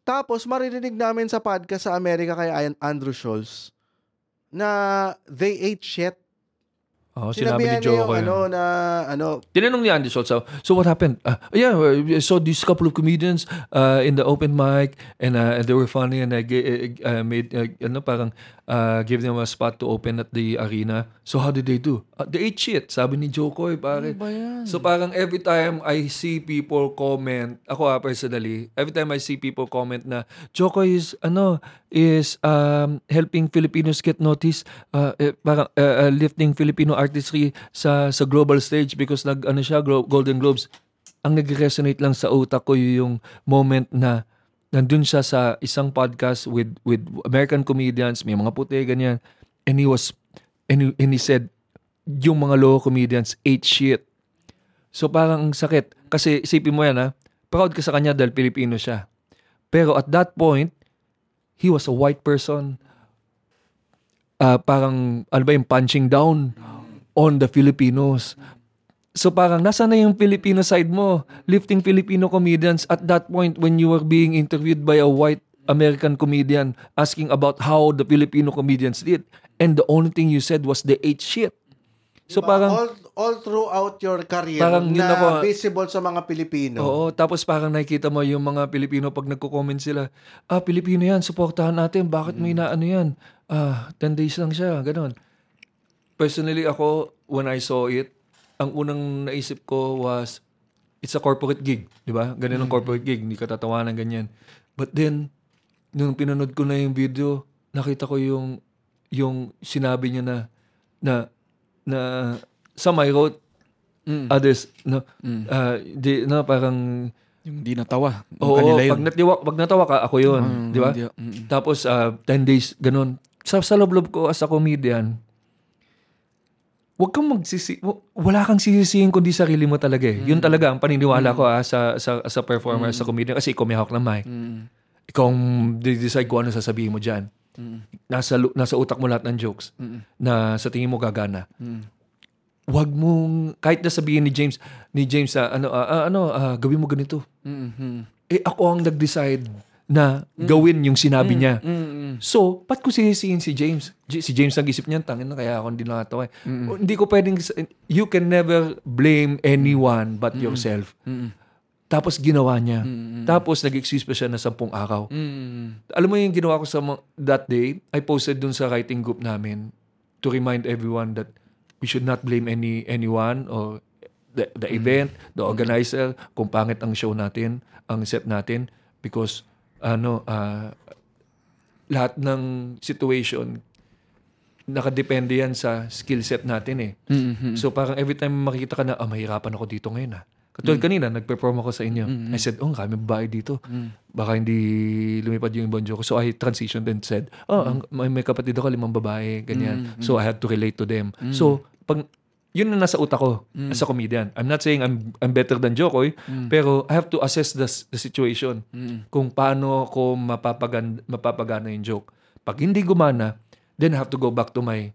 Tapos maririnig namin sa podcast sa Amerika kay Andrew Schultz na they ate shit. Oh, sinabi Sinabihan ni yung Jokoy. ano na ano, Tinanong ni Andy Schultz, so, so what happened? Uh, yeah, I saw these couple of comedians uh, in the open mic and uh, they were funny and I uh, made, uh, ano, parang uh, give them a spot to open at the arena. So how did they do? Uh, they ate shit, sabi ni Jokoy, pare. Ano ba yan? So parang every time I see people comment, ako ah, personally, every time I see people comment na Jokoy is ano is um, helping Filipinos get noticed, uh, eh, parang uh, uh, lifting Filipino artistry sa sa global stage because nag ano siya Golden Globes. Ang nag-resonate lang sa utak ko yung moment na nandun siya sa isang podcast with with American comedians, may mga puti ganyan, and he was and he, and he said yung mga local comedians ate shit. So parang ang sakit. Kasi isipin mo yan ha, proud ka sa kanya dahil Pilipino siya. Pero at that point, he was a white person. Ah, parang, ano ba yung punching down on the Filipinos. So parang nasa na yung Filipino side mo? Lifting Filipino comedians at that point when you were being interviewed by a white American comedian asking about how the Filipino comedians did. And the only thing you said was they ate shit. So Diba? parang all, all throughout your career Parang yun na ako- visible sa mga Pilipino. Oo, tapos parang nakikita mo yung mga Pilipino pag nagko-comment sila, ah, Pilipino yan, suportahan natin, bakit may Mm. inaano yan? Ah, 10 days lang siya, ganun. Personally ako, when I saw it, ang unang naisip ko was, it's a corporate gig, di ba? Ganun ang corporate gig, hindi ka tatawanan ganyan. But then, nung pinanood ko na yung video, nakita ko yung yung sinabi niya na na na some I wrote Mm. others no Mm. ah, di, no parang Yung di natawa. Oo, kanila yun. pag natiwa, pag natawa ka, ako yun. Mm, di ba? mm. Tapos, ah, 10 days, ganun. Sa, sa loob ko as a comedian, wag kang magsisi... wa- Wala kang sisisihin kundi sarili mo talaga eh. Yun talaga ang paniniwala ko ah, sa, sa, sa performer, sa comedian. Kasi ikaw may hawak ng mic. Mm. Ikaw ang decide kung ano sasabihin mo dyan. Mm. Nasa, nasa utak mo lahat ng jokes Mm. na sa tingin mo gagana. Mm. Wag mong, kahit na sabihin ni James, ni James, ah, ano, ah, ah, ano, ah, gawin mo ganito. Mm. Mm. Eh, ako ang nag-decide na gawin yung sinabi niya. Mm. So, ba't ko sisisihin si James? Si James nag-isip niyan, tangin na kaya ako hindi nakatawa. eh. O, Hindi ko pwedeng, you can never blame anyone but yourself. Mm. Tapos ginawa niya. Mm. Tapos nag-excuse pa siya na sampung araw. Mm. Alam mo yung ginawa ko sa that day, I posted dun sa writing group namin to remind everyone that we should not blame any anyone or the, the event, the organizer, kung pangit ang show natin, ang set natin because ano ah, lahat ng situation nakadepende yan sa skill set natin eh. Mm. So parang every time makikita ka na, ah, mahirapan ako dito ngayon ah. Katulad kanina, nag-perform ako sa inyo. I said, oh, kami babae dito. Baka hindi lumipad yung ibang joke. ko. So I transitioned and said, oh, ang, may, may kapatid ako, limang babae, ganyan. So I had to relate to them. So, pag, yun na nasa utak ko as a comedian. I'm not saying I'm, I'm better than Jokoy, pero I have to assess the, the situation. Kung paano ko mapapagan, mapapagana yung joke. Pag hindi gumana, then I have to go back to my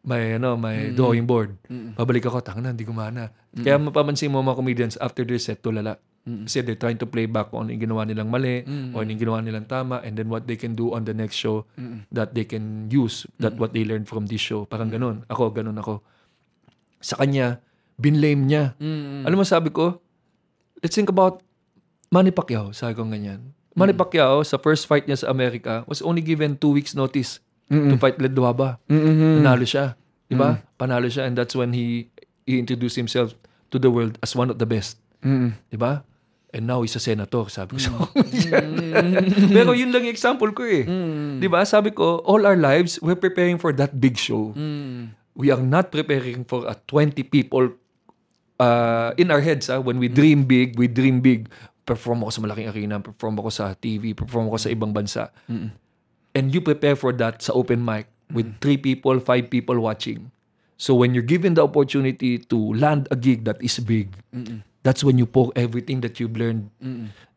may ano, may drawing board. Pabalik ako, tanga na, hindi gumana. Kaya mapapansin mo mga comedians after their set, tulala. Kasi they're trying to play back kung ano yung ginawa nilang mali o ano yung ginawa nilang tama and then what they can do on the next show that they can use that what they learned from this show. Parang ganun. Ako, ganun ako. Sa kanya, binlame niya. Mm. Alam mo sabi ko, let's think about Manny Pacquiao, sabi ko ganyan. Manny Pacquiao, sa first fight niya sa America, was only given two weeks notice to fight Ledwaba. Mm. Panalo siya. Di ba? Panalo siya and that's when he, he introduced himself to the world as one of the best. Mm. Di ba? And now he's a senator, sabi ko sa [laughs] Pero yun lang yung example ko eh. Di ba? Sabi ko, all our lives, we're preparing for that big show. Mm. We are not preparing for a 20 people uh, in our heads. Ah, when we dream big, we dream big. Perform ako sa malaking arena, perform ako sa TV, perform ako sa ibang bansa. And you prepare for that sa open mic with three people, five people watching. So when you're given the opportunity to land a gig that is big, that's when you pour everything that you've learned.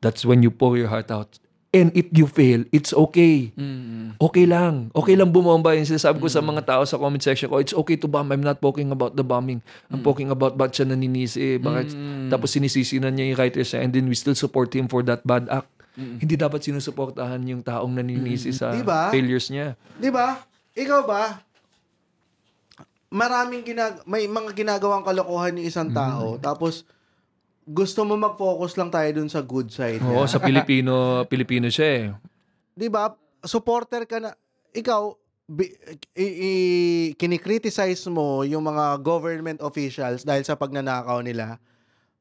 That's when you pour your heart out. And if you fail, it's okay. Mm. Okay lang. Okay lang bumomba. Yung sinasabi ko sa mga tao sa comment section ko, it's okay to bomb. I'm not talking about the bombing. I'm talking about ba't siya naninisi. Bakit? Tapos sinisisi na niya yung writers niya and then we still support him for that bad act. Hindi dapat sinusuportahan yung taong naninisi sa Diba? failures niya. Di ba? Ikaw ba? Maraming ginag may mga ginagawang kalokohan ni isang tao tapos gusto mo mag-focus lang tayo dun sa good side. Oo, sa Pilipino, [laughs] Pilipino siya eh. 'Di ba? Supporter ka na ikaw bi, i, i- kinikriticize mo yung mga government officials dahil sa pagnanakaw nila.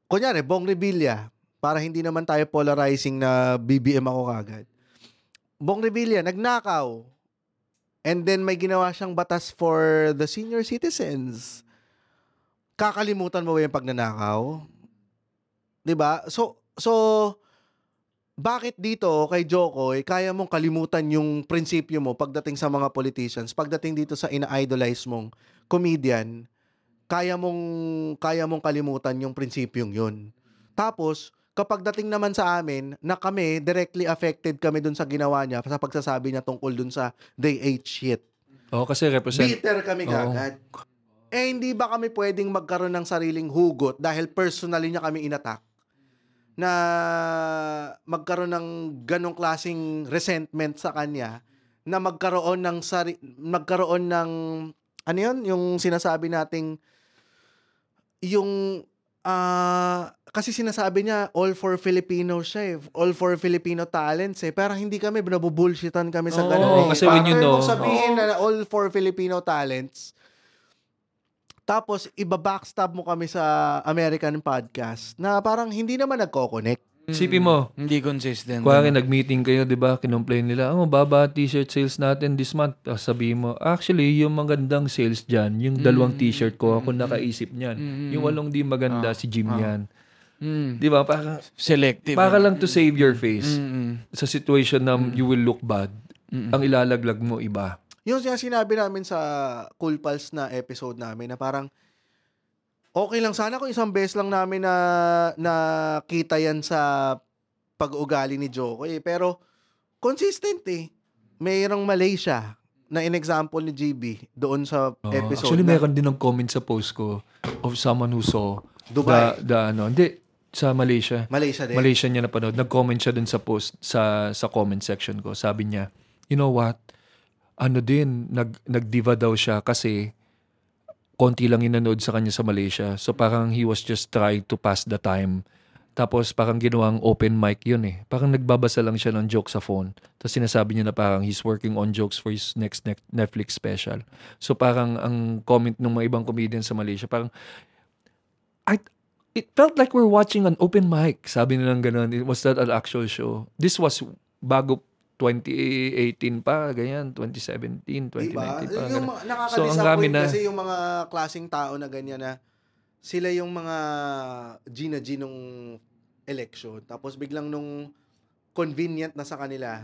Kunyari, Bong Revilla, para hindi naman tayo polarizing na BBM ako kagad. Bong Revilla, nagnakaw. And then may ginawa siyang batas for the senior citizens. Kakalimutan mo ba yung pagnanakaw? 'Di ba? So so bakit dito kay Jokoy kaya mong kalimutan yung prinsipyo mo pagdating sa mga politicians, pagdating dito sa ina-idolize mong comedian, kaya mong kaya mong kalimutan yung prinsipyong yun. Tapos kapag dating naman sa amin na kami directly affected kami dun sa ginawa niya sa pagsasabi niya tungkol dun sa they ate shit. Oo, kasi represent... Bitter kami kagad. Eh, hindi ba kami pwedeng magkaroon ng sariling hugot dahil personally niya kami inatak? Na magkaroon ng ganong klasing resentment sa kanya na magkaroon ng sari magkaroon ng ano yun yung sinasabi nating yung ah kasi sinasabi niya all for Filipino siya eh. All for Filipino talents eh. Pero hindi kami, nabubullshitan kami sa Oo, ganun eh. kasi when you know- sabihin na all for Filipino talents, tapos iba-backstab mo kami sa American podcast na parang hindi naman nagko-connect. Isipin mo, Hindi consistent. Kuwari, nag-meeting kayo, di ba? Kinomplain nila, oh, baba t-shirt sales natin this month. Tapos sabihin mo, actually, yung magandang sales dyan, yung dalawang t-shirt ko, ako nakaisip niyan. Yung walong di maganda, si Jim yan. Mm. Di ba? Para, Selective. para lang to save your face. Mm-mm. Sa situation na you will look bad, ang ilalaglag mo iba. Yung siya sinabi namin sa Cool Pals na episode namin na parang okay lang sana kung isang beses lang namin na nakita yan sa pag-ugali ni Joko eh. Pero consistent eh. Mayroong Malaysia na in-example ni GB doon sa Oo. episode actually, na meron din ng comment sa post ko of someone who saw Dubai. the, the ano, hindi, sa Malaysia. Malaysia din. Malaysia niya napanood. Nag-comment siya dun sa post, sa, sa comment section ko. Sabi niya, you know what? Ano din, nag, nag-diva daw siya kasi konti lang inanood sa kanya sa Malaysia. So parang he was just trying to pass the time. Tapos parang ginawang open mic yun eh. Parang nagbabasa lang siya ng joke sa phone. Tapos sinasabi niya na parang he's working on jokes for his next ne- Netflix special. So parang ang comment ng mga ibang comedians sa Malaysia, parang I, it felt like we're watching an open mic. Sabi nilang ganun. It was not an actual show. This was bago 2018 pa, ganyan, 2017, 2019 Diba? pa. Yung So, ang dami na. kasi yung mga klaseng tao na ganyan na sila yung mga G na G nung election. Tapos biglang nung convenient na sa kanila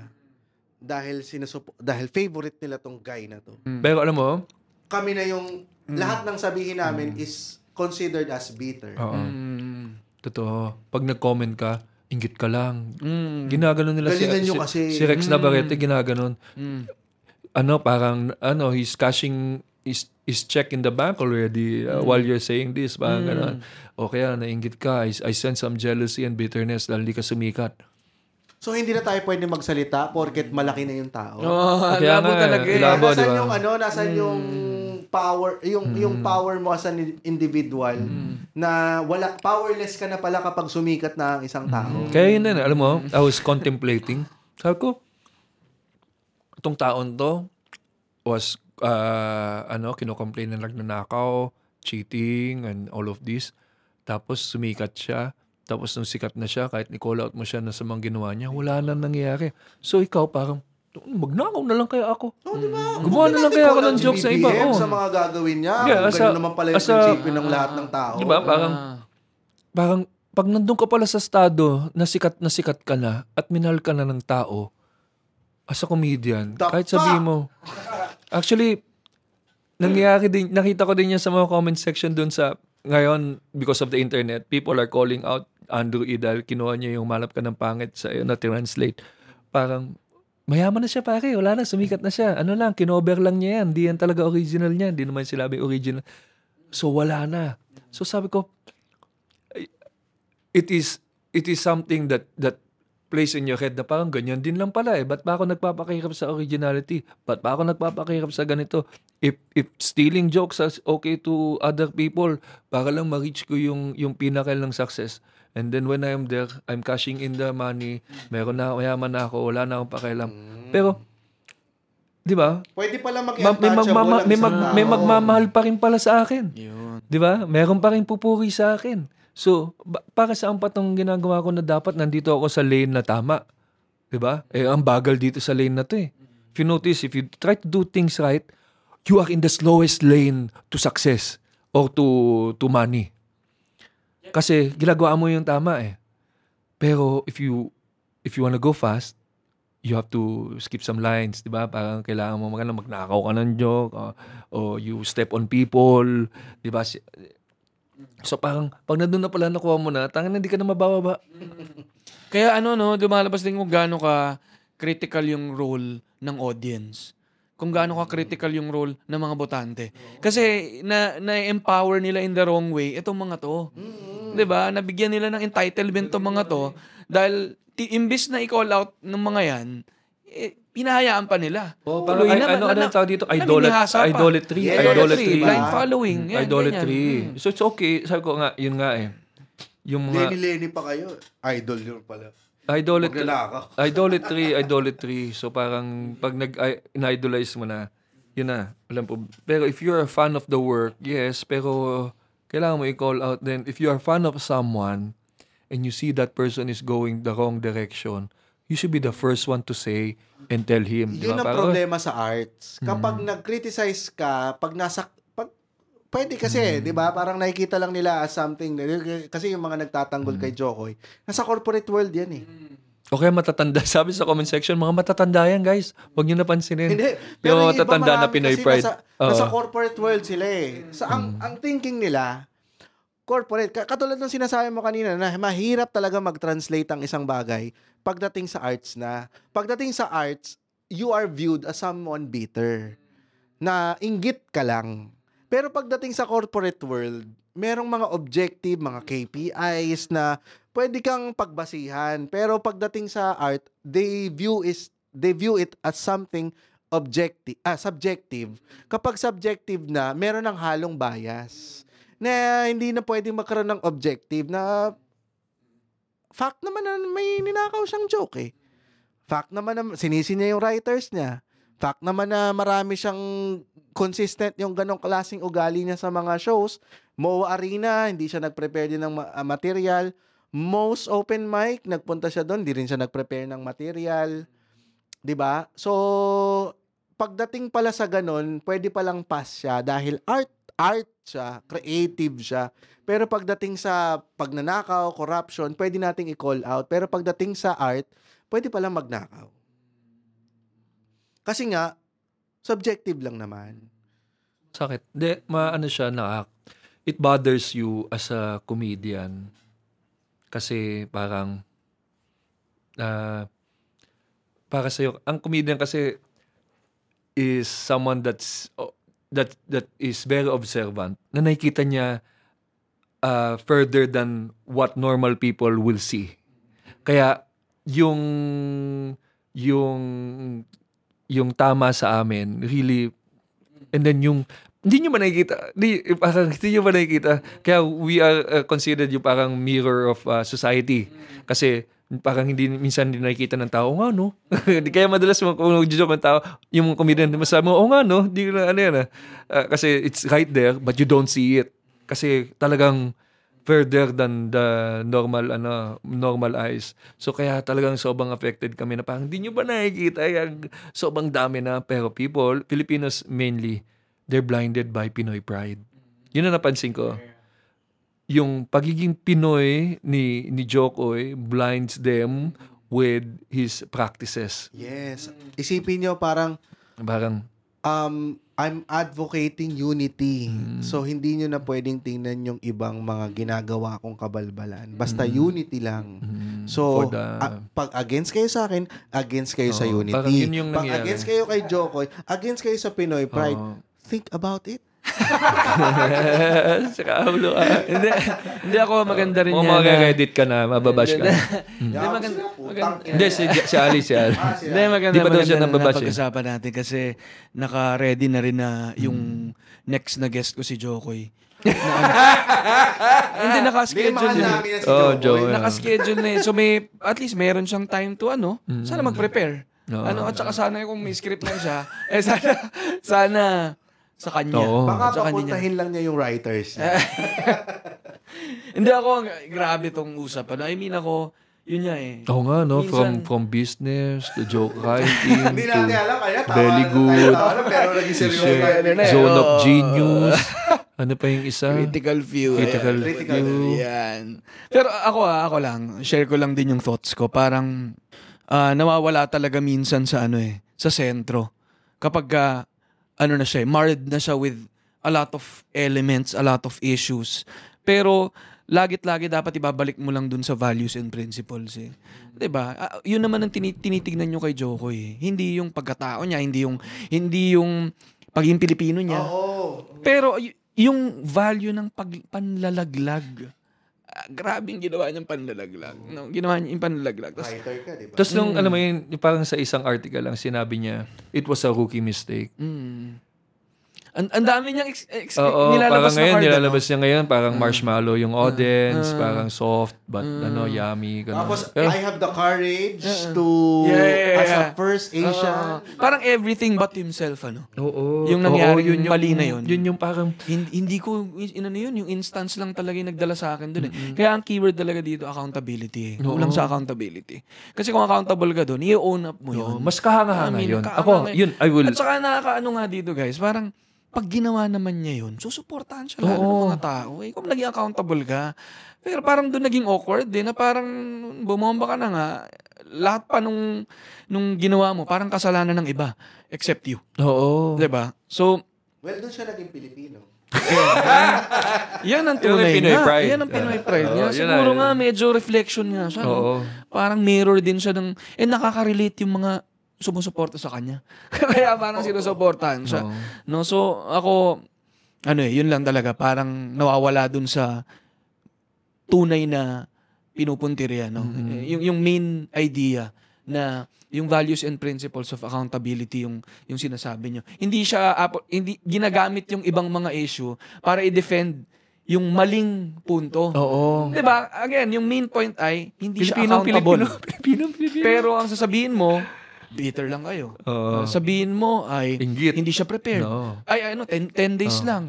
dahil sinusupo, dahil favorite nila tong guy na to. Pero alam mo, Kami na yung Mm. lahat ng sabihin namin is considered as bitter. oo, Mm. totoo. Pag nag-comment ka, inggit ka lang. Mm. Ginaganon nila si, Galingan si, kasi. si Rex Navarrete, ginaganon. Mm. Ano, parang, ano, he's cashing his, his check in the bank already uh, while you're saying this. Parang ganon. O kaya, nainggit ka. I, I sense some jealousy and bitterness dahil di ka sumikat. So hindi na tayo pwede magsalita porket malaki na yung tao. Oh, Kaya labo nga, talaga eh. labo. Nasaan di ba? yung ano, nasaan yung power, yung yung power mo as an individual na wala powerless ka na pala kapag sumikat na ang isang tao. Kaya yun na, alam mo, I was contemplating. Sabi ko, itong taon to was, uh, ano, kinocomplain na nagnanakaw, cheating, and all of this. Tapos sumikat siya. Tapos nung sikat na siya, kahit i-call out mo siya na sa mga ginawa niya, wala na nangyayari. So ikaw parang, magnakaw na lang kaya ako. Oh, di ba? Gumawa na lang kaya ako ng joke sa iba. Oh. sa mga gagawin niya. Yeah, Kung as ganun naman pala yung prinsipyo ng lahat ng tao. Di ba? Parang, Ah. parang pag nandun ka pala sa estado na sikat na sikat ka na at minahal ka na ng tao as a comedian, The kahit sabihin mo, actually, nangyayari din, nakita ko din yan sa mga comment section dun sa, ngayon, because of the internet, people are calling out Andrew E. dahil kinuha niya yung malap ka ng pangit sa na translate. Parang, mayaman na siya pare, wala na, sumikat na siya. Ano lang, kinover lang niya yan, di yan talaga original niya, di naman sinabi original. So, wala na. So, sabi ko, it is it is something that that plays in your head na parang ganyan din lang pala eh. Ba't ba ako nagpapakahirap sa originality? Ba't ba ako nagpapakahirap sa ganito? If, if stealing jokes is okay to other people, para lang ma-reach ko yung, yung pinakal ng success. And then when I'm there, I'm cashing in the money, meron na, mayaman na ako, wala na akong pakialam. Pero, di ba? Pwede pala Ma- mag-untouchable may, magmama- may, mag- may magmamahal pa rin pala sa akin. Yun. 'Di ba? Meron pa rin pupuri sa akin. So, ba- para saan pa tong ginagawa ko na dapat nandito ako sa lane na tama? 'Di ba? Eh ang bagal dito sa lane na 'to eh. If you notice, if you try to do things right, you are in the slowest lane to success or to to money. Kasi ginagawa mo yung tama eh. Pero if you if you wanna go fast, you have to skip some lines, 'di ba? Parang kailangan mo magana magnakaw ka ng joke o, o you step on people, 'di ba? So parang pag nandun na pala nakuha mo na, tangin hindi ka na mabababa. [laughs] Kaya ano no, lumalabas din kung gaano ka critical yung role ng audience. Kung gaano ka critical yung role ng mga botante. Kasi na na-empower nila in the wrong way itong mga to. 'Di ba? Nabigyan nila ng entitlement tong mga to dahil ti- imbis na i-call out ng mga yan, eh, hinahayaan pa nila. Oh, parang ay, na- ano, na- ano ang tawag dito? Idol- naninihasa pa. idolatry. Yes. Idolatry. Blind Diba? following. Yan, idolatry. ganyan. So it's okay. Sabi ko nga, yun nga eh. Yung mga Lenny-Lenny pa kayo. Idol yun pala. idolatry. [laughs] Idolatry, idolatry. So parang pag nag idolize mo na, yun na. Alam po. Pero if you're a fan of the work, yes, pero kailangan mo i-call out then if you are fan of someone and you see that person is going the wrong direction, you should be the first one to say and tell him. Yun ba? ang problema sa arts. Kapag nag-criticize ka, pag nasa pag pwede kasi, 'di ba? Parang nakikita lang nila as something kasi yung mga nagtatanggol kay Jokoy, nasa corporate world 'yan eh. O kaya matatanda. [laughs] Sabi sa comment section, mga matatanda yan, guys. Huwag nyo napansinin. Hindi. Yung iba matatanda na Pinoy pride. Nasa, Oo. nasa corporate world sila eh. Sa ang ang thinking nila corporate. Ka- Katulad ng sinasabi mo kanina na mahirap talaga mag-translate ang isang bagay pagdating sa arts na. Pagdating sa arts, you are viewed as someone bitter. Na inggit ka lang. Pero pagdating sa corporate world, merong mga objective, mga KPIs na pwede kang pagbasihan. Pero pagdating sa art, they view is they view it as something objective, ah, subjective. Kapag subjective na, meron ng halong bias na hindi na pwedeng magkaroon ng objective na fact naman na may ninakaw siyang joke eh. Fact naman na sinisi niya yung writers niya. Fact naman na marami siyang consistent yung ganong klaseng ugali niya sa mga shows. Mo Arena, hindi siya nag-prepare din ng ah, material. Most open mic, nagpunta siya doon, hindi rin siya nag-prepare ng material. 'Di ba? So, pagdating pala sa ganon, pwede palang pass siya dahil art art siya, creative siya. Pero pagdating sa pagnanakaw, corruption, pwede nating i-call out. Pero pagdating sa art, pwede palang magnakaw. Kasi nga, subjective lang naman. Sakit. Hindi, maano siya na it bothers you as a comedian. Kasi parang ah para sa ang comedian kasi is someone that's oh, that that is very observant na nakikita niya ah, further than what normal people will see. Kaya yung yung yung tama sa amin really and then yung hindi nyo ba nakikita? Hindi, parang hindi nyo ba nakikita? Kaya we are uh, considered yung parang mirror of uh, society. Kasi parang hindi minsan hindi nakikita ng tao, "Oo nga no. [laughs] Di Kaya madalas kung nag-joke ng tao, yung mga comedian masabi mo, oo nga no, di na ano yan ah." Ah, kasi it's right there but you don't see it. Kasi talagang further than the normal ano normal eyes. So kaya talagang sobrang affected kami na parang hindi nyo ba nakikita yung sobrang dami na pero people, Filipinos mainly, they're blinded by Pinoy pride. Yun ang napansin ko. Yung pagiging Pinoy ni ni Jokoy blinds them with his practices. Yes. Isipin nyo parang Parang um, I'm advocating unity. So, hindi nyo na pwedeng tingnan yung ibang mga ginagawa kong kabalbalan. Basta unity lang. mm, So, for the- a- pag against kayo sa akin, against kayo sa Oo, unity. yun yung pag against kayo kay Jokoy, against kayo sa Pinoy Pride, Oo. think about it. [laughs] Saka ulo ka. hindi, hindi ako maganda rin Kung yan. na- mag-edit ka na, mababash ka. Hindi maganda. maganda- Hindi, si, si Ali, si Ali. Hindi, maganda, Di ba daw maganda siya na nababash eh? napag-usapan natin kasi naka-ready na rin na yung next na guest ko si Jokoy. [laughs] Ano- Hindi, naka-schedule mahal na. si Oh, Jokoy. Jokoy. Naka-schedule na eh. So may, at least meron siyang time to ano, sana mag-prepare. Ano, at saka sana kung may script lang siya, eh sana, [laughs] sana sa kanya. Oo. Baka sa kanya. papuntahin lang niya yung writers. niya. [laughs] Hindi ako, grabe tong usapan. I mean ako, yun nga eh. Oo nga, no? From Minsan- from business to joke writing [laughs] Hindi to natin alam, kaya tawa Very na tayo, good. tawa na, pero naging seryoso share- tayo. na eh. zone of Oo. genius. Ano pa yung isa? Critical view. Critical Ayan. Critical view. Yan. Pero ako ah, ako lang, share ko lang din yung thoughts ko. Parang ah, nawawala talaga minsan sa ano eh, sa sentro. Kapag ah, ano na siya, eh, marred na siya with a lot of elements, a lot of issues. Pero lagit-lagi dapat ibabalik mo lang dun sa values and principles eh. 'Di ba? Ah, yun naman ang tini- tinitignan nyo kay Jokoy eh. Hindi yung pagkatao niya, hindi yung hindi yung pagiging Pilipino niya. Oo. Pero y- yung value ng pag panlalaglag ah, grabing ginawa niyang panlalaglag. No, ginawa niya yung panlalaglag. Tapos, Fighter ka, di ba? Tapos nung, alam mo yun, yung parang sa isang article lang, sinabi niya, it was a rookie mistake. mm, ang, ang dami niyang ex, ex, Oo, nilalabas parang na ngayon, card, ano? nilalabas niya ngayon, parang marshmallow yung audience, Ah. parang soft, but ano, yummy. Ganun. Tapos, Pero, I have the courage to, Yeah, yeah, yeah, as a first. Asian, parang everything but himself, ano? oo, yung nangyari, oo, yung mali na yun. Yun yung parang, Hindi, hindi ko, in, ano yun, yung instance lang talaga yung nagdala sa akin dun eh. Kaya ang keyword talaga dito, accountability eh. Kulang sa accountability. Kasi kung accountable ka dun, i-own up mo yun. oo, mas kahanga-hanga I mean, yun. kahanga- Ako, yun, I will, At saka nakakaano nga dito guys, parang pag ginawa naman niya yun, susuportahan siya lalo ng mga tao. Eh, kung naging accountable ka. Pero parang doon naging awkward din na parang bumomba ka na nga. Lahat pa nung, nung ginawa mo, parang kasalanan ng iba. Except you. oo. 'Di ba? So, well, doon siya naging Pilipino. yan ang [laughs] Yun ang tunay Pinoy nga. pride. Yan ang Pinoy pride Oo, niya. yun Siguro na, nga, yun. medyo reflection nga siya. no? Oo. Parang mirror din siya ng, eh nakaka-relate yung mga sumusuporta sa kanya. [laughs] Kaya parang sinusuportahan siya. Oo. No, so ako ano eh, yun lang talaga parang nawawala dun sa tunay na pinupuntirya, no. Mhm. Eh, Yung yung main idea na yung values and principles of accountability yung yung sinasabi nyo. Hindi siya hindi ginagamit yung ibang mga issue para i-defend yung maling punto. Oo. 'Di ba? Again, yung main point ay hindi siya Pilipino, accountable. Pilipino, [laughs] Pilipino, Pilipino. Pero ang sasabihin mo, bitter lang kayo. Oo. Sabihin mo ay Inggit. hindi siya prepared. No. Ay, ano, 10, 10 days Oh. lang.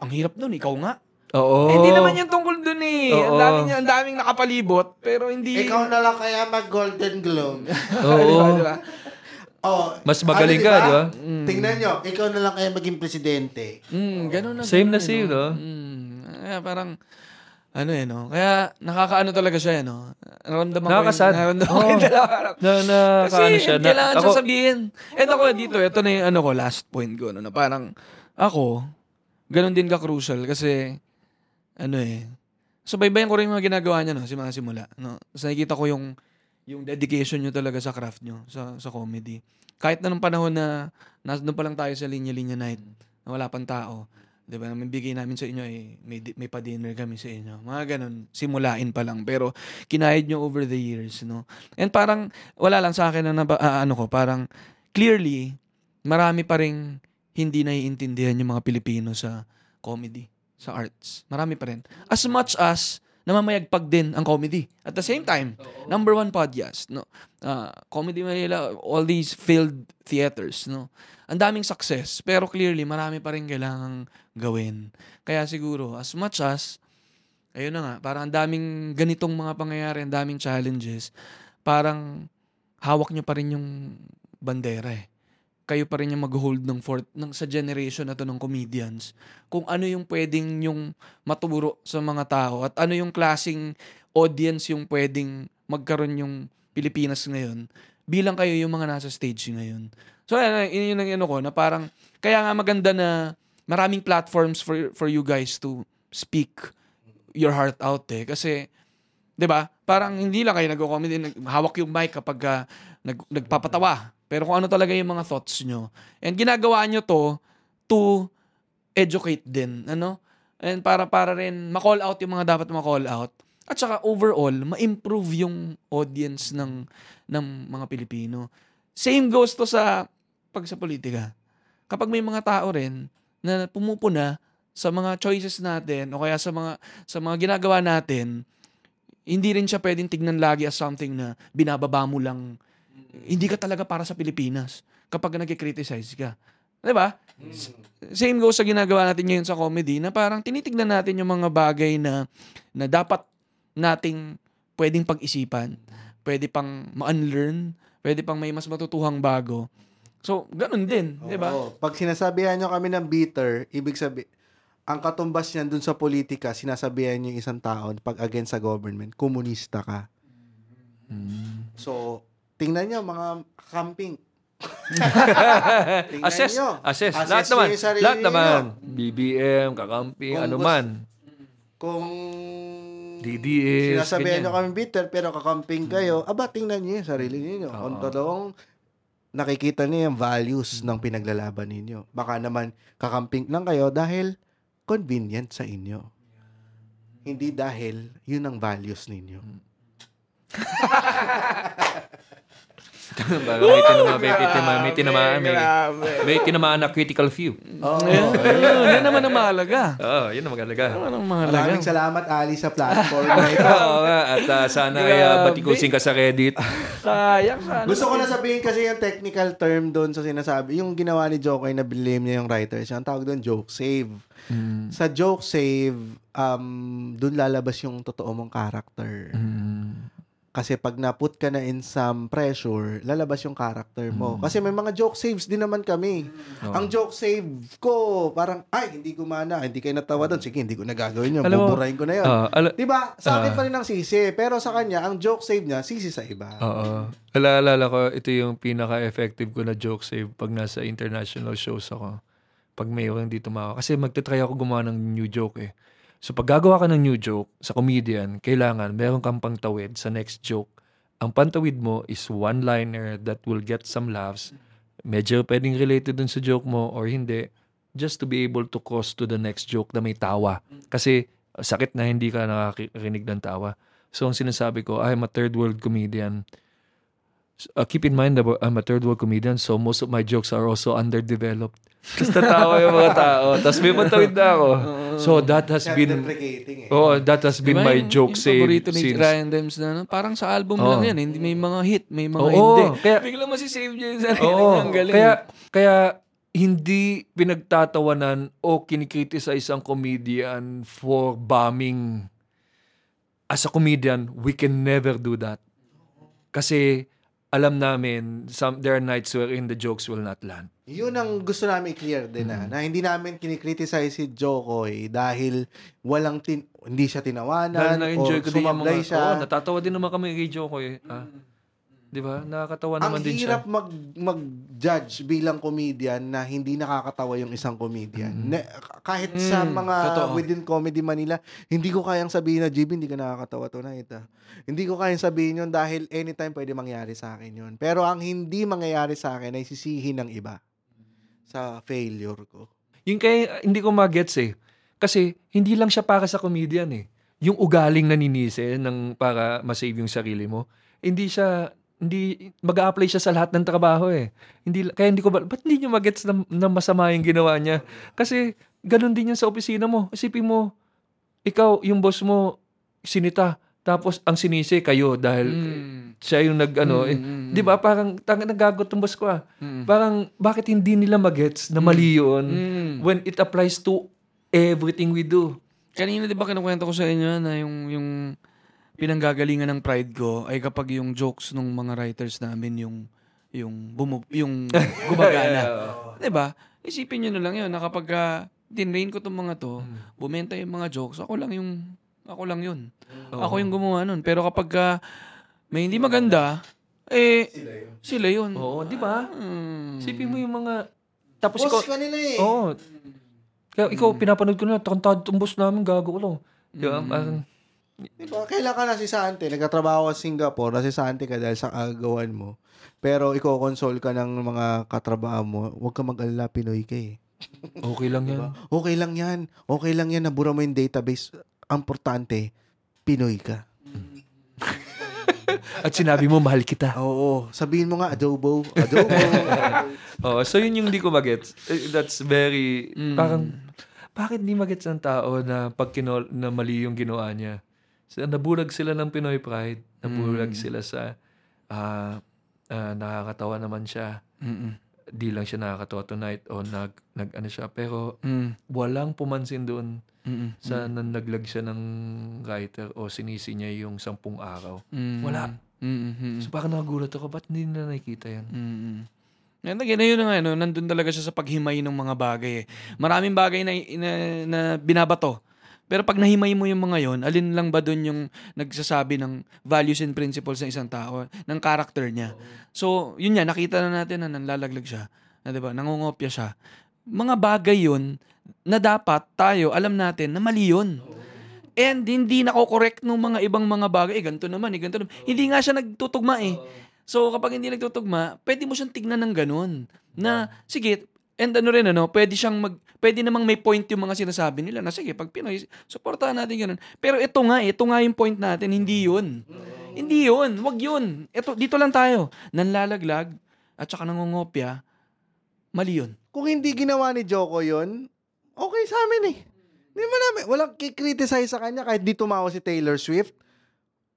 Ang hirap nun, ikaw nga. Oo. Eh, hindi naman yung tungkol dun eh. Ang Oo. dami niya, ang daming nakapalibot, pero hindi... Ikaw na lang kaya mag-Golden Globe. [laughs] Oo. Diba, diba? oh, Mas magaling ka, di ba? Tingnan nyo, ikaw na lang kaya maging presidente. Mm, ganun na. Same ganun na eh, same, no? Mm, kaya parang, ano eh, no? Kaya, nakakaano talaga siya, eh, no? Naramdaman ko Nakakasad. yung, naramdaman ko yung [laughs] dalawa. Na, na, Kasi siya. Na, kailangan ako, siya sabihin. And ako dito, ito na yung ano ko, last point ko. No, na parang, ako, ganun din ka-crucial kasi, ano eh, subaybayan ko rin yung mga ginagawa niya, no, si mga simula. No? Tapos nakikita ko yung, yung dedication nyo talaga sa craft nyo, sa, sa comedy. Kahit na nung panahon na, nasa doon pa lang tayo sa linya-linya night, na wala pang tao, di ba, naman bigay namin sa inyo, eh, may, may pa-dinner kami sa inyo. Mga ganun, simulain pa lang. Pero, kinahid nyo over the years, no? And parang, wala lang sa akin na, naba, ah, ano ko, parang, clearly, marami pa rin hindi naiintindihan yung mga Pilipino sa comedy, sa arts. Marami pa rin. As much as, namamayagpag din ang comedy. At the same time, number one podcast, no? Ah, comedy Manila, all these failed theaters, no? Ang daming success, pero clearly, marami pa rin kailangang gawin. Kaya siguro, as much as, ayun na nga, parang ang daming ganitong mga pangyayari, ang daming challenges, parang hawak nyo pa rin yung bandera eh. Kayo pa rin yung mag-hold ng fort ng sa generation na to ng comedians. Kung ano yung pwedeng yung maturo sa mga tao at ano yung klasing audience yung pwedeng magkaroon yung Pilipinas ngayon bilang kayo yung mga nasa stage ngayon. So, yun yun ang ano ko, na parang, kaya nga maganda na maraming platforms for for you guys to speak your heart out eh. Kasi, 'di ba? Parang hindi lang kayo nagko-comedy, nag- hawak yung mic kapag ah, nag, nagpapatawa. Pero kung ano talaga yung mga thoughts nyo. And ginagawa nyo to to educate din, ano? And para para rin ma-call out yung mga dapat ma-call out. At saka overall, ma-improve yung audience ng ng mga Pilipino. Same goes to sa pag sa politika. Kapag may mga tao rin na pumupuna sa mga choices natin o kaya sa mga sa mga ginagawa natin, hindi rin siya pwedeng tignan lagi as something na binababa mo lang. Hindi ka talaga para sa Pilipinas kapag nagki-criticize ka. 'Di ba? Same goes sa ginagawa natin ngayon sa comedy na parang tinitignan natin yung mga bagay na na dapat nating pwedeng pag-isipan, pwede pang ma-unlearn, pwede pang may mas matutuhang bago. So, ganun din, 'di ba? Oo. Pag sinasabihan nyo kami ng bitter, ibig sabi ang katumbas niyan dun sa politika, sinasabihan nyo yung isang tao pag against sa government, komunista ka. So, tingnan nyo mga camping. [laughs] tingnan assess, nyo. assess, Assess lahat naman, lahat nyo. naman. BBM, kakamping, Kung ano gusto- man. Kung DDS, sinasabihan ganyan. nyo kami bitter pero kakamping kayo, aba, tingnan nyo yung sarili ninyo. Oo. Kung totoong nakikita niyo yung values ng pinaglalaban ninyo. Baka naman kakamping lang kayo dahil convenient sa inyo. Hindi dahil yun ang values ninyo. [laughs] [laughs] Bago may tinamaan, may tinamaan, may tinamaan, may, may tinamaan na critical few. Oo. Ayun, ayun, yan naman ang mahalaga. Oo, yun ang magalaga. Yan ang mahalaga. Maraming salamat, Ali, sa platform na ito. [laughs] Oo nga, at ah, sana ay uh, batikusin ka sa Reddit. [laughs] Sayang sana. Gusto ko na sabihin kasi yung technical term doon sa sinasabi, yung ginawa ni Jokoy na blame niya yung writers, yung tawag doon joke save. Mm. Sa joke save, um, doon lalabas yung totoo mong character. Mm. Kasi pag na-put ka na in some pressure, lalabas yung character mo. Kasi may mga joke saves din naman kami. Oo. Ang joke save ko, parang, ay, hindi gumana, hindi kayo natawa doon. Sige, hindi ko na gagawin yun. Alam Buburahin ko na yun. Ah, ala- diba? Sa akin Ah. pa rin ang sisi. Pero sa kanya, ang joke save niya, sisi sa iba. Oo. Alaalala ko, ito yung pinaka-effective ko na joke save pag nasa international shows ako. Pag mayroong dito tumawa. Kasi magte-try ako gumawa ng new joke eh. So pag gagawa ka ng new joke sa comedian, kailangan meron kang pangtawid sa next joke. Ang pantawid mo is one-liner that will get some laughs. Medyo pwedeng related dun sa joke mo or hindi. Just to be able to cross to the next joke na may tawa. Kasi sakit na hindi ka nakakarinig ng tawa. So ang sinasabi ko, I'm a third world comedian. Uh, keep in mind that I'm a third world comedian, so most of my jokes are also underdeveloped. Tapos tatawa yung mga tao. Tapos may matawid na ako. So that has been, eh. oh, that has been Diba my yung- joke yung save paborito ni since. Ryan Dems na, ano, parang sa album Oo. lang yan. Hindi may mga hit, may mga Oo, hindi. kaya- Bigla masisave niya yung sarili niya. Ang galing. kaya, kaya hindi pinagtatawanan o kinikriticize ang comedian for bombing. As a comedian, we can never do that. Kasi alam namin, some, there are nights wherein the jokes will not land. Yun ang gusto namin i-clear din Mm. na, na hindi namin kinikriticize si Jokoy dahil walang tin, hindi siya Dahil tinawanan na-enjoy o ko din yung mga, siya. oo, natatawa din naman kami kay Joko eh. Ah. Di ba? Nakakatawa ang naman din siya. hirap mag mag-judge bilang comedian na hindi nakakatawa yung isang comedian. Ne- kahit sa Mm, mga totoo. within Comedy Manila, hindi ko kayang sabihin na JB, hindi ka nakakatawa tonight. Ah. Hindi ko kayang sabihin yun dahil anytime pwede mangyari sa akin yun. Pero ang hindi mangyayari sa akin ay sisihin ng iba sa failure ko. Yung kaya hindi ko magets eh. Kasi hindi lang siya para sa comedian eh. Yung ugaling naninisi ng para masave yung sarili mo, hindi siya hindi mag apply siya sa lahat ng trabaho eh. Hindi kaya hindi ko ba ba't hindi niyo magets na, na masama yung ginawa niya? Kasi ganun din yan sa opisina mo. Isipin mo ikaw yung boss mo sinita tapos ang sinisi kayo dahil Mm. siya yung nag ano eh, Mm, mm, 'di ba parang tanga nagagot ng boss ko ah. Mm. Parang bakit hindi nila magets na mali yun Mm. when it applies to everything we do. Kanina di ba kinukwento ko sa inyo na yung yung pinanggagalingan ng pride ko ay kapag yung jokes ng mga writers namin yung yung bumu, yung [laughs] gumagana. 'Di ba? Isipin niyo na lang 'yon na kapag uh, dinrain ko tong mga to, bumenta yung mga jokes, ako lang yung ako lang 'yun. Ako yung gumawa nun. Pero kapag ah, may hindi maganda, eh sila 'yun. Oo, 'di ba? Hmm. Isipin mo yung mga tapos Boss ikaw ka nila eh. Oo. Kaya ikaw pinapanood ko na tantad tong boss namin gago ko lang. Di ba? Parang, Diba? Kailan ka nasisante? Nagtatrabaho ka sa Singapore, nasisante ka dahil sa agawan mo. Pero iko-console ka ng mga katrabaho mo, huwag ka mag-alala, Pinoy ka eh. okay lang yan. Okay lang yan. Okay lang yan, nabura mo yung database. Ang importante, Pinoy ka. [laughs] At sinabi mo mahal kita. Oo. Sabihin mo nga, adobo. Adobo. [laughs] Oh, so yun yung hindi ko magets. Eh, That's very Mm. parang bakit hindi magets ng tao na pag kinol, na mali yung ginawa niya? So, nabulag sila ng Pinoy pride. Nabulag sila sa ah ah, nakakatawa naman siya. Mm-mm. Di lang siya nakakatawa tonight o nag, nag ano siya. Pero Mm. walang pumansin doon Mm-mm. sa nanlaglag siya ng writer o sinisi niya yung sampung araw. Mm. Wala. Mm-mm. So parang nagulat ako, ba't hindi na nakikita yan? Mm. Yan, again, na yun na nga, no, nandun talaga siya sa paghimay ng mga bagay. Eh. Maraming bagay na, na, na binabato. Pero pag nahimay mo yung mga yon, alin lang ba dun yung nagsasabi ng values and principles ng isang tao, ng character niya. So, yun yan, nakita na natin na nanlalaglag siya. Na, diba, nangungopya siya. Mga bagay yun na dapat tayo, alam natin na mali yun. And hindi nako-correct ng mga ibang mga bagay. Eh, ganito naman, eh, ganito naman. Hindi nga siya nagtutugma eh. So, kapag hindi nagtutugma, pwede mo siyang tignan ng ganun. Na, sige, And ano rin, ano, pwede siyang mag, pwede namang may point yung mga sinasabi nila na sige, pag Pinoy, supportahan natin ganun. Pero ito nga, ito nga yung point natin, hindi yun. Hindi yun, wag yun. Ito, dito lang tayo. Nanlalaglag at saka nangungopya, mali yun. Kung hindi ginawa ni Joko yun, okay sa amin eh. Hindi mo namin, walang kikriticize sa kanya kahit di tumawa si Taylor Swift.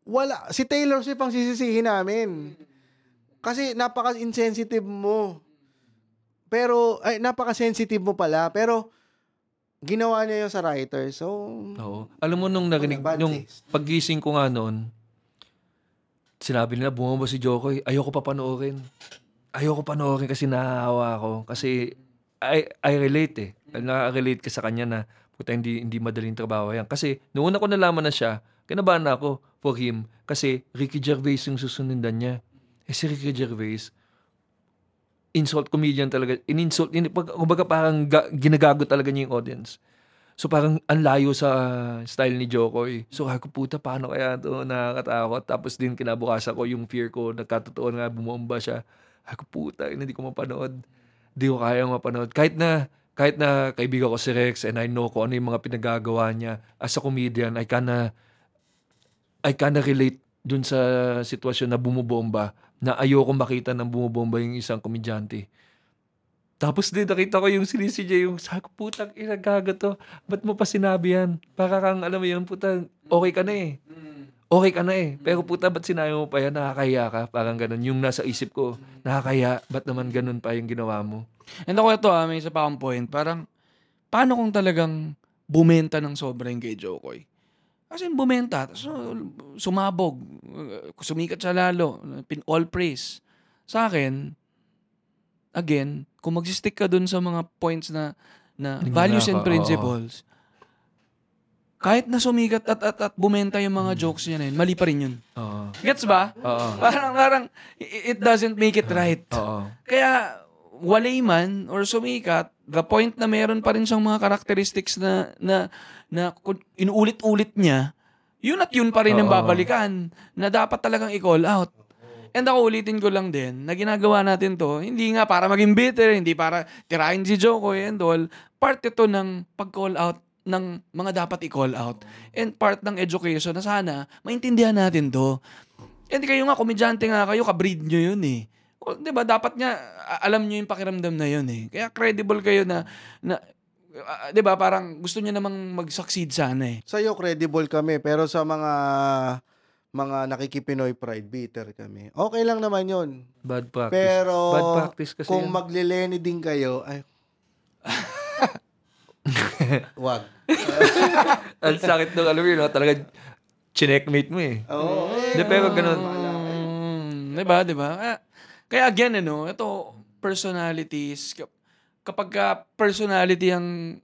Wala, si Taylor Swift ang sisisihin namin. Kasi napaka-insensitive mo. Pero, ay, napaka-sensitive mo pala. Pero, ginawa niya yun sa writer. So, Oo. Alam mo nung narinig, Bad nung taste. paggising ko nga noon, sinabi nila, bumaba si Jokoy, ayoko pa panoorin. Ayoko panoorin kasi nahahawa ako. Kasi I, I relate eh. Nakaka-relate ka sa kanya na puta hindi, hindi madaling trabaho yan. Kasi noong una ko nalaman na siya, kinabahan na ako for him. Kasi Ricky Gervais yung susundan niya. Eh si Ricky Gervais, insult comedian talaga. In-insult, in, pag, kumbaga parang ga, ginagago talaga niya yung audience. So parang ang layo sa style ni Jokoy. So ako puta, paano kaya to nakakatakot? Tapos din kinabukasan ko yung fear ko, nagkatotoo nga bumomba siya. Ako puta, hindi ko mapanood. Hindi ko kaya mapanood. Kahit na kahit na kaibigan ko si Rex and I know kung ano yung mga pinagagawa niya as a comedian, I kinda I kinda relate dun sa sitwasyon na bumubomba na ayoko makita ng bumubomba yung isang komedyante. Tapos din nakita ko yung sinisidya yung sabi ko, putang ina gaga to. Ba't mo pa sinabi yan? Para kang alam mo yun, puta, okay ka na eh. Okay ka na eh. Pero puta, ba't sinabi mo pa yan? Nakakahiya ka. Parang ganun. Yung nasa isip ko, nakakahiya. Ba't naman ganun pa yung ginawa mo? And ako ito, ah, may isa pa akong point. Parang, paano kung talagang bumenta ng sobra yung kay Jokoy? Kasi bumenta, so, sumabog, sumikat siya lalo, pin all praise. Sa akin, again, kung magsistick ka dun sa mga points na na Hindi values na and principles, kahit na sumikat at, at, at bumenta yung mga jokes niya na yun, mali pa rin yun. Oo. Gets ba? Oo. Parang, parang, it it doesn't make it right. Oo. Kaya, walay man or sumikat, the point na meron pa rin siyang mga characteristics na, na, na inuulit-ulit niya, yun at yun pa rin ang babalikan na dapat talagang i-call out. And ako ulitin ko lang din na ginagawa natin to, hindi nga para maging bitter, hindi para tirahin si Jokoy and all. Part ito ng pag-call out ng mga dapat i-call out. And part ng education na sana maintindihan natin to. And kayo nga, komedyante nga kayo, kabreed nyo yun eh. O, di ba, dapat nga, alam nyo yung pakiramdam na yun eh. Kaya credible kayo na, na ah, di ba, parang gusto nyo namang mag-succeed sana eh. sa'yo credible kami. Pero sa mga mga nakikipinoy pride, bitter kami. Okay lang naman yun. Bad practice. Pero Bad practice kasi kung yun. maglileni din kayo, ay... [laughs] Wag. [laughs] Ang sakit ng alam mo yun, no? talaga chineckmate mo eh. Oo. Hindi, pero ganun. Mm, 'di ba, 'di ba? Kaya, again ano, ito personalities kap- kapag ka personality ang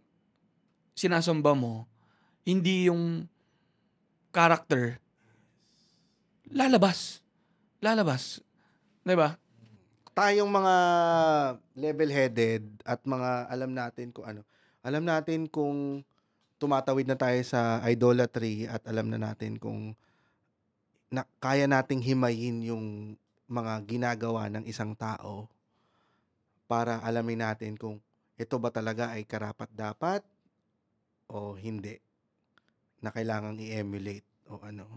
sinasamba mo, hindi yung character lalabas. Lalabas. 'Di ba? tayong mga level-headed at mga alam natin kung ano. Alam natin kung tumatawid na tayo sa idolatry at alam na natin kung na, kaya nating himayin yung mga ginagawa ng isang tao para alamin natin kung ito ba talaga ay karapat-dapat o hindi na kailangang i-emulate o ano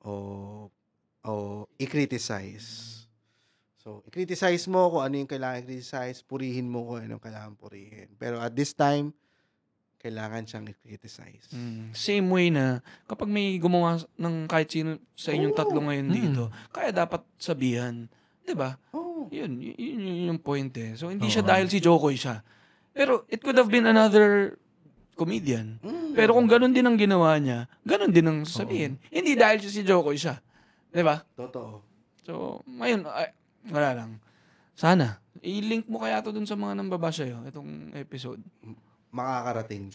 o o i-criticize. So, i-criticize mo kung ano yung kailangan i-criticize, purihin mo kung ano yung kailangan purihin. Pero at this time, kailangan siyang i-criticize. Mm, Same way na kapag may gumawa ng kahit sino sa inyong tatlo ngayon dito, kaya dapat sabihan. 'Di ba? Oh. Yun, yun, yun yung point eh. So, hindi siya Oo. dahil si Jokoy siya. Pero, it could have been another comedian. Mm. Pero kung ganun din ang ginawa niya, ganun din ang sabihin. Hindi dahil siya si Jokoy siya. Di ba? Totoo. So, ngayon, ay, wala lang. Sana, i-link mo kaya to dun sa mga nambaba sa'yo, itong episode. Makakarating. [laughs]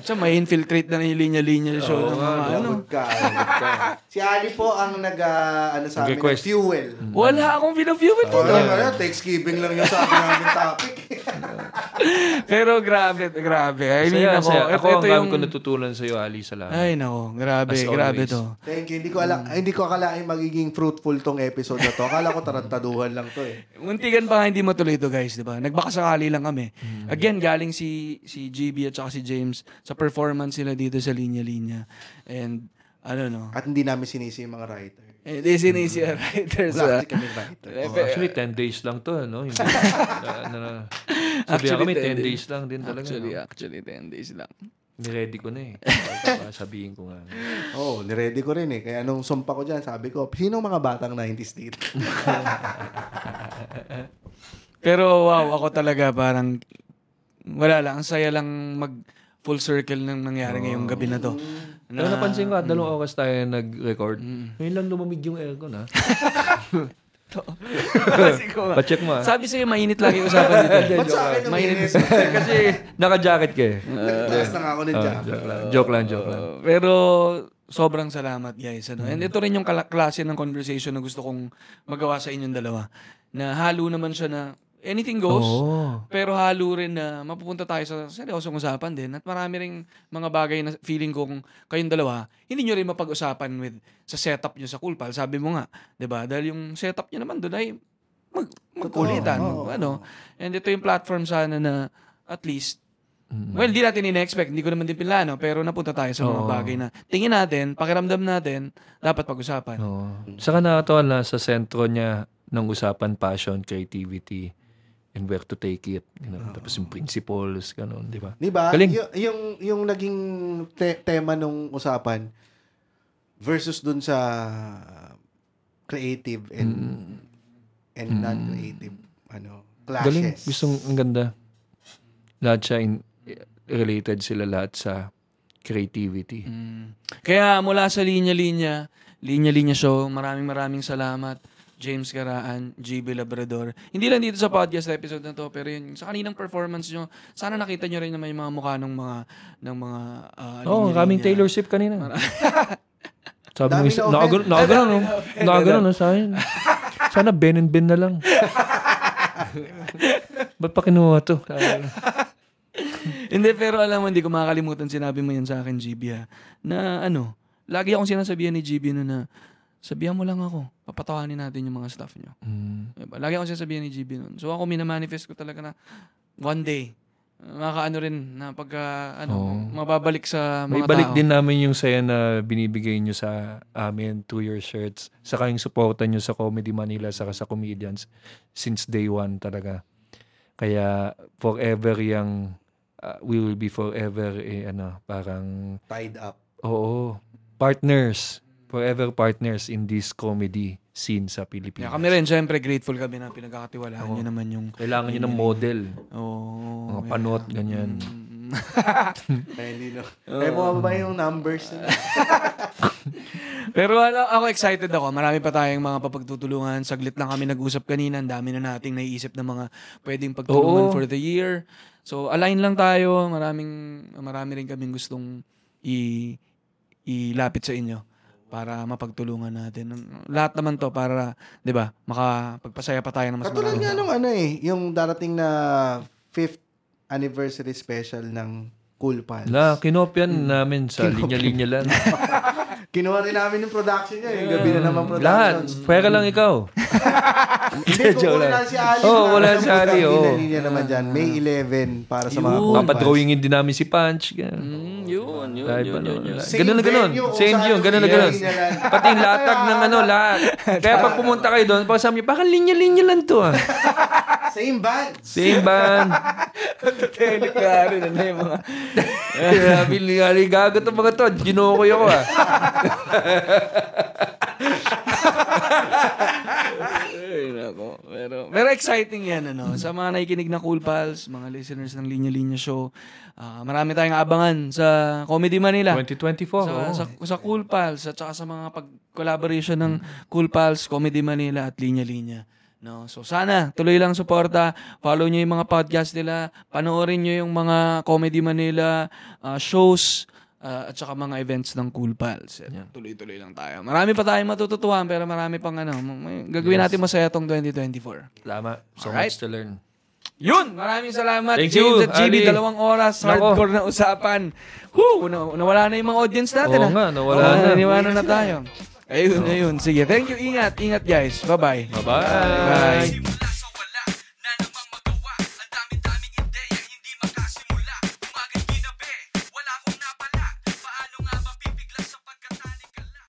Siya, may infiltrate na yung linya-linya sa show ng mga ano. Ka, ka. Si Ali po ang nag, ah, ano sa amin, Request. fuel. Wala akong pina-fuel Oh, dito. ano, Thanksgiving lang yung sabi namin topic. [laughs] Pero grabe, grabe. I mean, Saya, ako, saya. ito, Ako ito ang dami yung... ko natutunan sa'yo, Ali. Salamat. Ay, nako. Grabe, As grabe always. to. Thank you. Hindi ko ala, hindi ko akalain magiging fruitful tong episode na to. Akala ko tarantaduhan lang to eh. Muntikan pa nga hindi matuloy ito, guys, di ba? Nagbakasakali lang kami. Again, galing si si GB at saka si James sa performance nila dito sa linya-linya. And, ano no, At hindi namin sinisi yung mga writer. eh, this is easy writers. Wala ah. kasi kami writer. Eh, Oh, actually, 10 days lang to, no? Hindi, na, [laughs] na, na, sabihan Actually, kami, 10 10 days lang din talaga. Actually, no? actually, 10 days lang. Niready ko na eh. [laughs] Sabihin ko nga. Oo, oh, niready ko rin eh. Kaya nung sumpa ko dyan, sabi ko, sino mga batang 90s dito? [laughs] Pero wow, ako talaga parang wala lang, ang saya lang mag full circle ng nangyari ngayong gabi na to. Pero napansin ko, at dalawang oras tayo nag-record. Ngayon lang lumamig yung aircon, ha? [laughs] Pa-check mo, ha? Sabi sa'yo, mainit lagi usapan dito. Ba't sa akin mainit. uminit? [laughs] Kasi naka-jacket ka eh. [laughs] Nagtaas lang ako ng Oh, jacket. joke lang, joke lang, joke lang. Uh, pero sobrang salamat guys. Ano? And ito rin yung kala- klase ng conversation na gusto kong magawa sa inyong dalawa. Na halo naman siya na anything goes. Oo. Pero halo rin na mapupunta tayo sa seryosong usapan din. At marami ring mga bagay na feeling ko kung kayong dalawa, hindi nyo rin mapag-usapan with sa setup nyo sa Cool Pal. Sabi mo nga, 'di ba Dahil yung setup nyo naman doon ay mag, magkulitan. Mag- ano. And ito yung platform sana na at least Mm. Well, di natin in-expect. Hindi ko naman din pinlano. Pero napunta tayo sa mga bagay na tingin natin, pakiramdam natin, dapat pag-usapan. Oo. Saka nakatawa na sa sentro niya ng usapan, passion, creativity, and where to take it. You know, Tapos yung principles, ganun, di ba? Di ba? Galing. Y- yung, yung naging te- tema nung usapan versus dun sa creative and and non-creative ano clashes. Galing. Gustong, ang ganda. Lahat siya, in, related sila lahat sa creativity. Mm. Kaya mula sa linya-linya, linya-linya show, maraming maraming salamat. James Garaan, GB Labrador. Hindi lang dito sa podcast episode na to, pero yun, sa kaninang performance nyo, sana nakita nyo rin na may mga mukha ng mga, ng mga uh, Oo, oh, kaming Taylor Swift kanina. [laughs] Sabi mo, isa, na nakagano, nakagano, no? Nakagano, no, sa akin. Sana Ben and Ben na lang. [laughs] Ba't pa kinuha to? Hindi, pero alam mo, hindi ko makakalimutan sinabi mo yan sa akin, GB, ha, na ano, lagi akong sinasabihan ni GB no na, sabihan mo lang ako, papatawanin natin yung mga staff nyo. Mm. Diba? Lagi akong sinasabihan ni GB nun. So ako minamanifest ko talaga na one day, makakaano rin na pagka, ano, Oo. mababalik sa mga May balik tao. din namin yung saya na binibigay nyo sa amin through your shirts. Saka yung supportan nyo sa Comedy Manila saka sa comedians since day one talaga. Kaya forever yung uh, we will be forever eh, ano, parang tied up. oo, partners. Forever partners in this comedy scene sa Yeah, Pilipinas. kami rin, syempre, grateful kami na pinagkakatiwalaan nyo naman yung, Kailangan nyo ng model. oh, Mga panot, ganyan. [laughs] Kaya hindi no. Kaya mo ba yung numbers? [laughs] Pero ano, ako excited ako. Marami pa tayong mga papagtutulungan. Saglit lang kami nag-usap kanina. Ang dami na nating naiisip na mga pwedeng pagtulungan Oo. for the year. So, align lang tayo. Maraming, marami rin kaming gustong i, ilapit sa inyo para mapagtulungan natin. Lahat naman to para, 'di ba, makapagpasaya pa tayo ng mas Katulad marami. nga nung ano eh, yung darating na fifth anniversary special ng Cool Pals. La, kinopyan Hmm. namin sa linya-linya lang. [laughs] Kinuha rin namin yung production niya. Yung gabi na naman Lahat. productions. Pwera lang ikaw. [laughs] Hindi, [laughs] lang. lang si Ali. Oo, Para wala sa si Ali, oo. linya naman dyan. May 11 para sa mga Yun. Cool Pals. Papadrawingin din namin si Punch. Ganun. Mm, yun, yun, yun, yun, yun. Same Ganun na ganun. venue, kung Same saan yun. Ganun na ganun. lang. Pati yung latag ng ano, [laughs] lahat. Kaya pag pumunta kayo doon, pag sabi niyo, baka linya-linya lang to ah. [laughs] Same band. Same band. Telec ka rin, ano yung mga... Sabi ni Ali, gago to mga to. Ginukoy ako ah. [laughs] Ay, nako. Pero, pero exciting yan, ano. Sa mga nakikinig na Cool Pals, mga listeners ng Linya Linya Show, ah, marami tayong abangan sa Comedy Manila. 2024. Sa, oo. sa, sa Cool Pals at saka sa mga pag-collaboration ng Cool Pals, Comedy Manila at Linya Linya. No, so sana tuloy lang suporta, follow niyo yung mga podcast nila, panoorin niyo yung mga Comedy Manila ah, shows ah, at saka mga events ng Cool Pals. At Tuloy-tuloy lang tayo. Marami pa tayong matututuhan pero marami pang ano, may- gagawin natin masaya tong 2024. Tama. So Alright. much to learn. Yun, maraming salamat. Thank James you, at GB, Ali. dalawang oras, Nako. hardcore na usapan. Woo, na- nawala na yung mga audience natin. Oo ah. nga, nawala Oo, na. naniwala na tayo. Ayun, ayun. Sige, thank you. Ingat, ingat guys. Bye-bye. Bye-bye. Bye.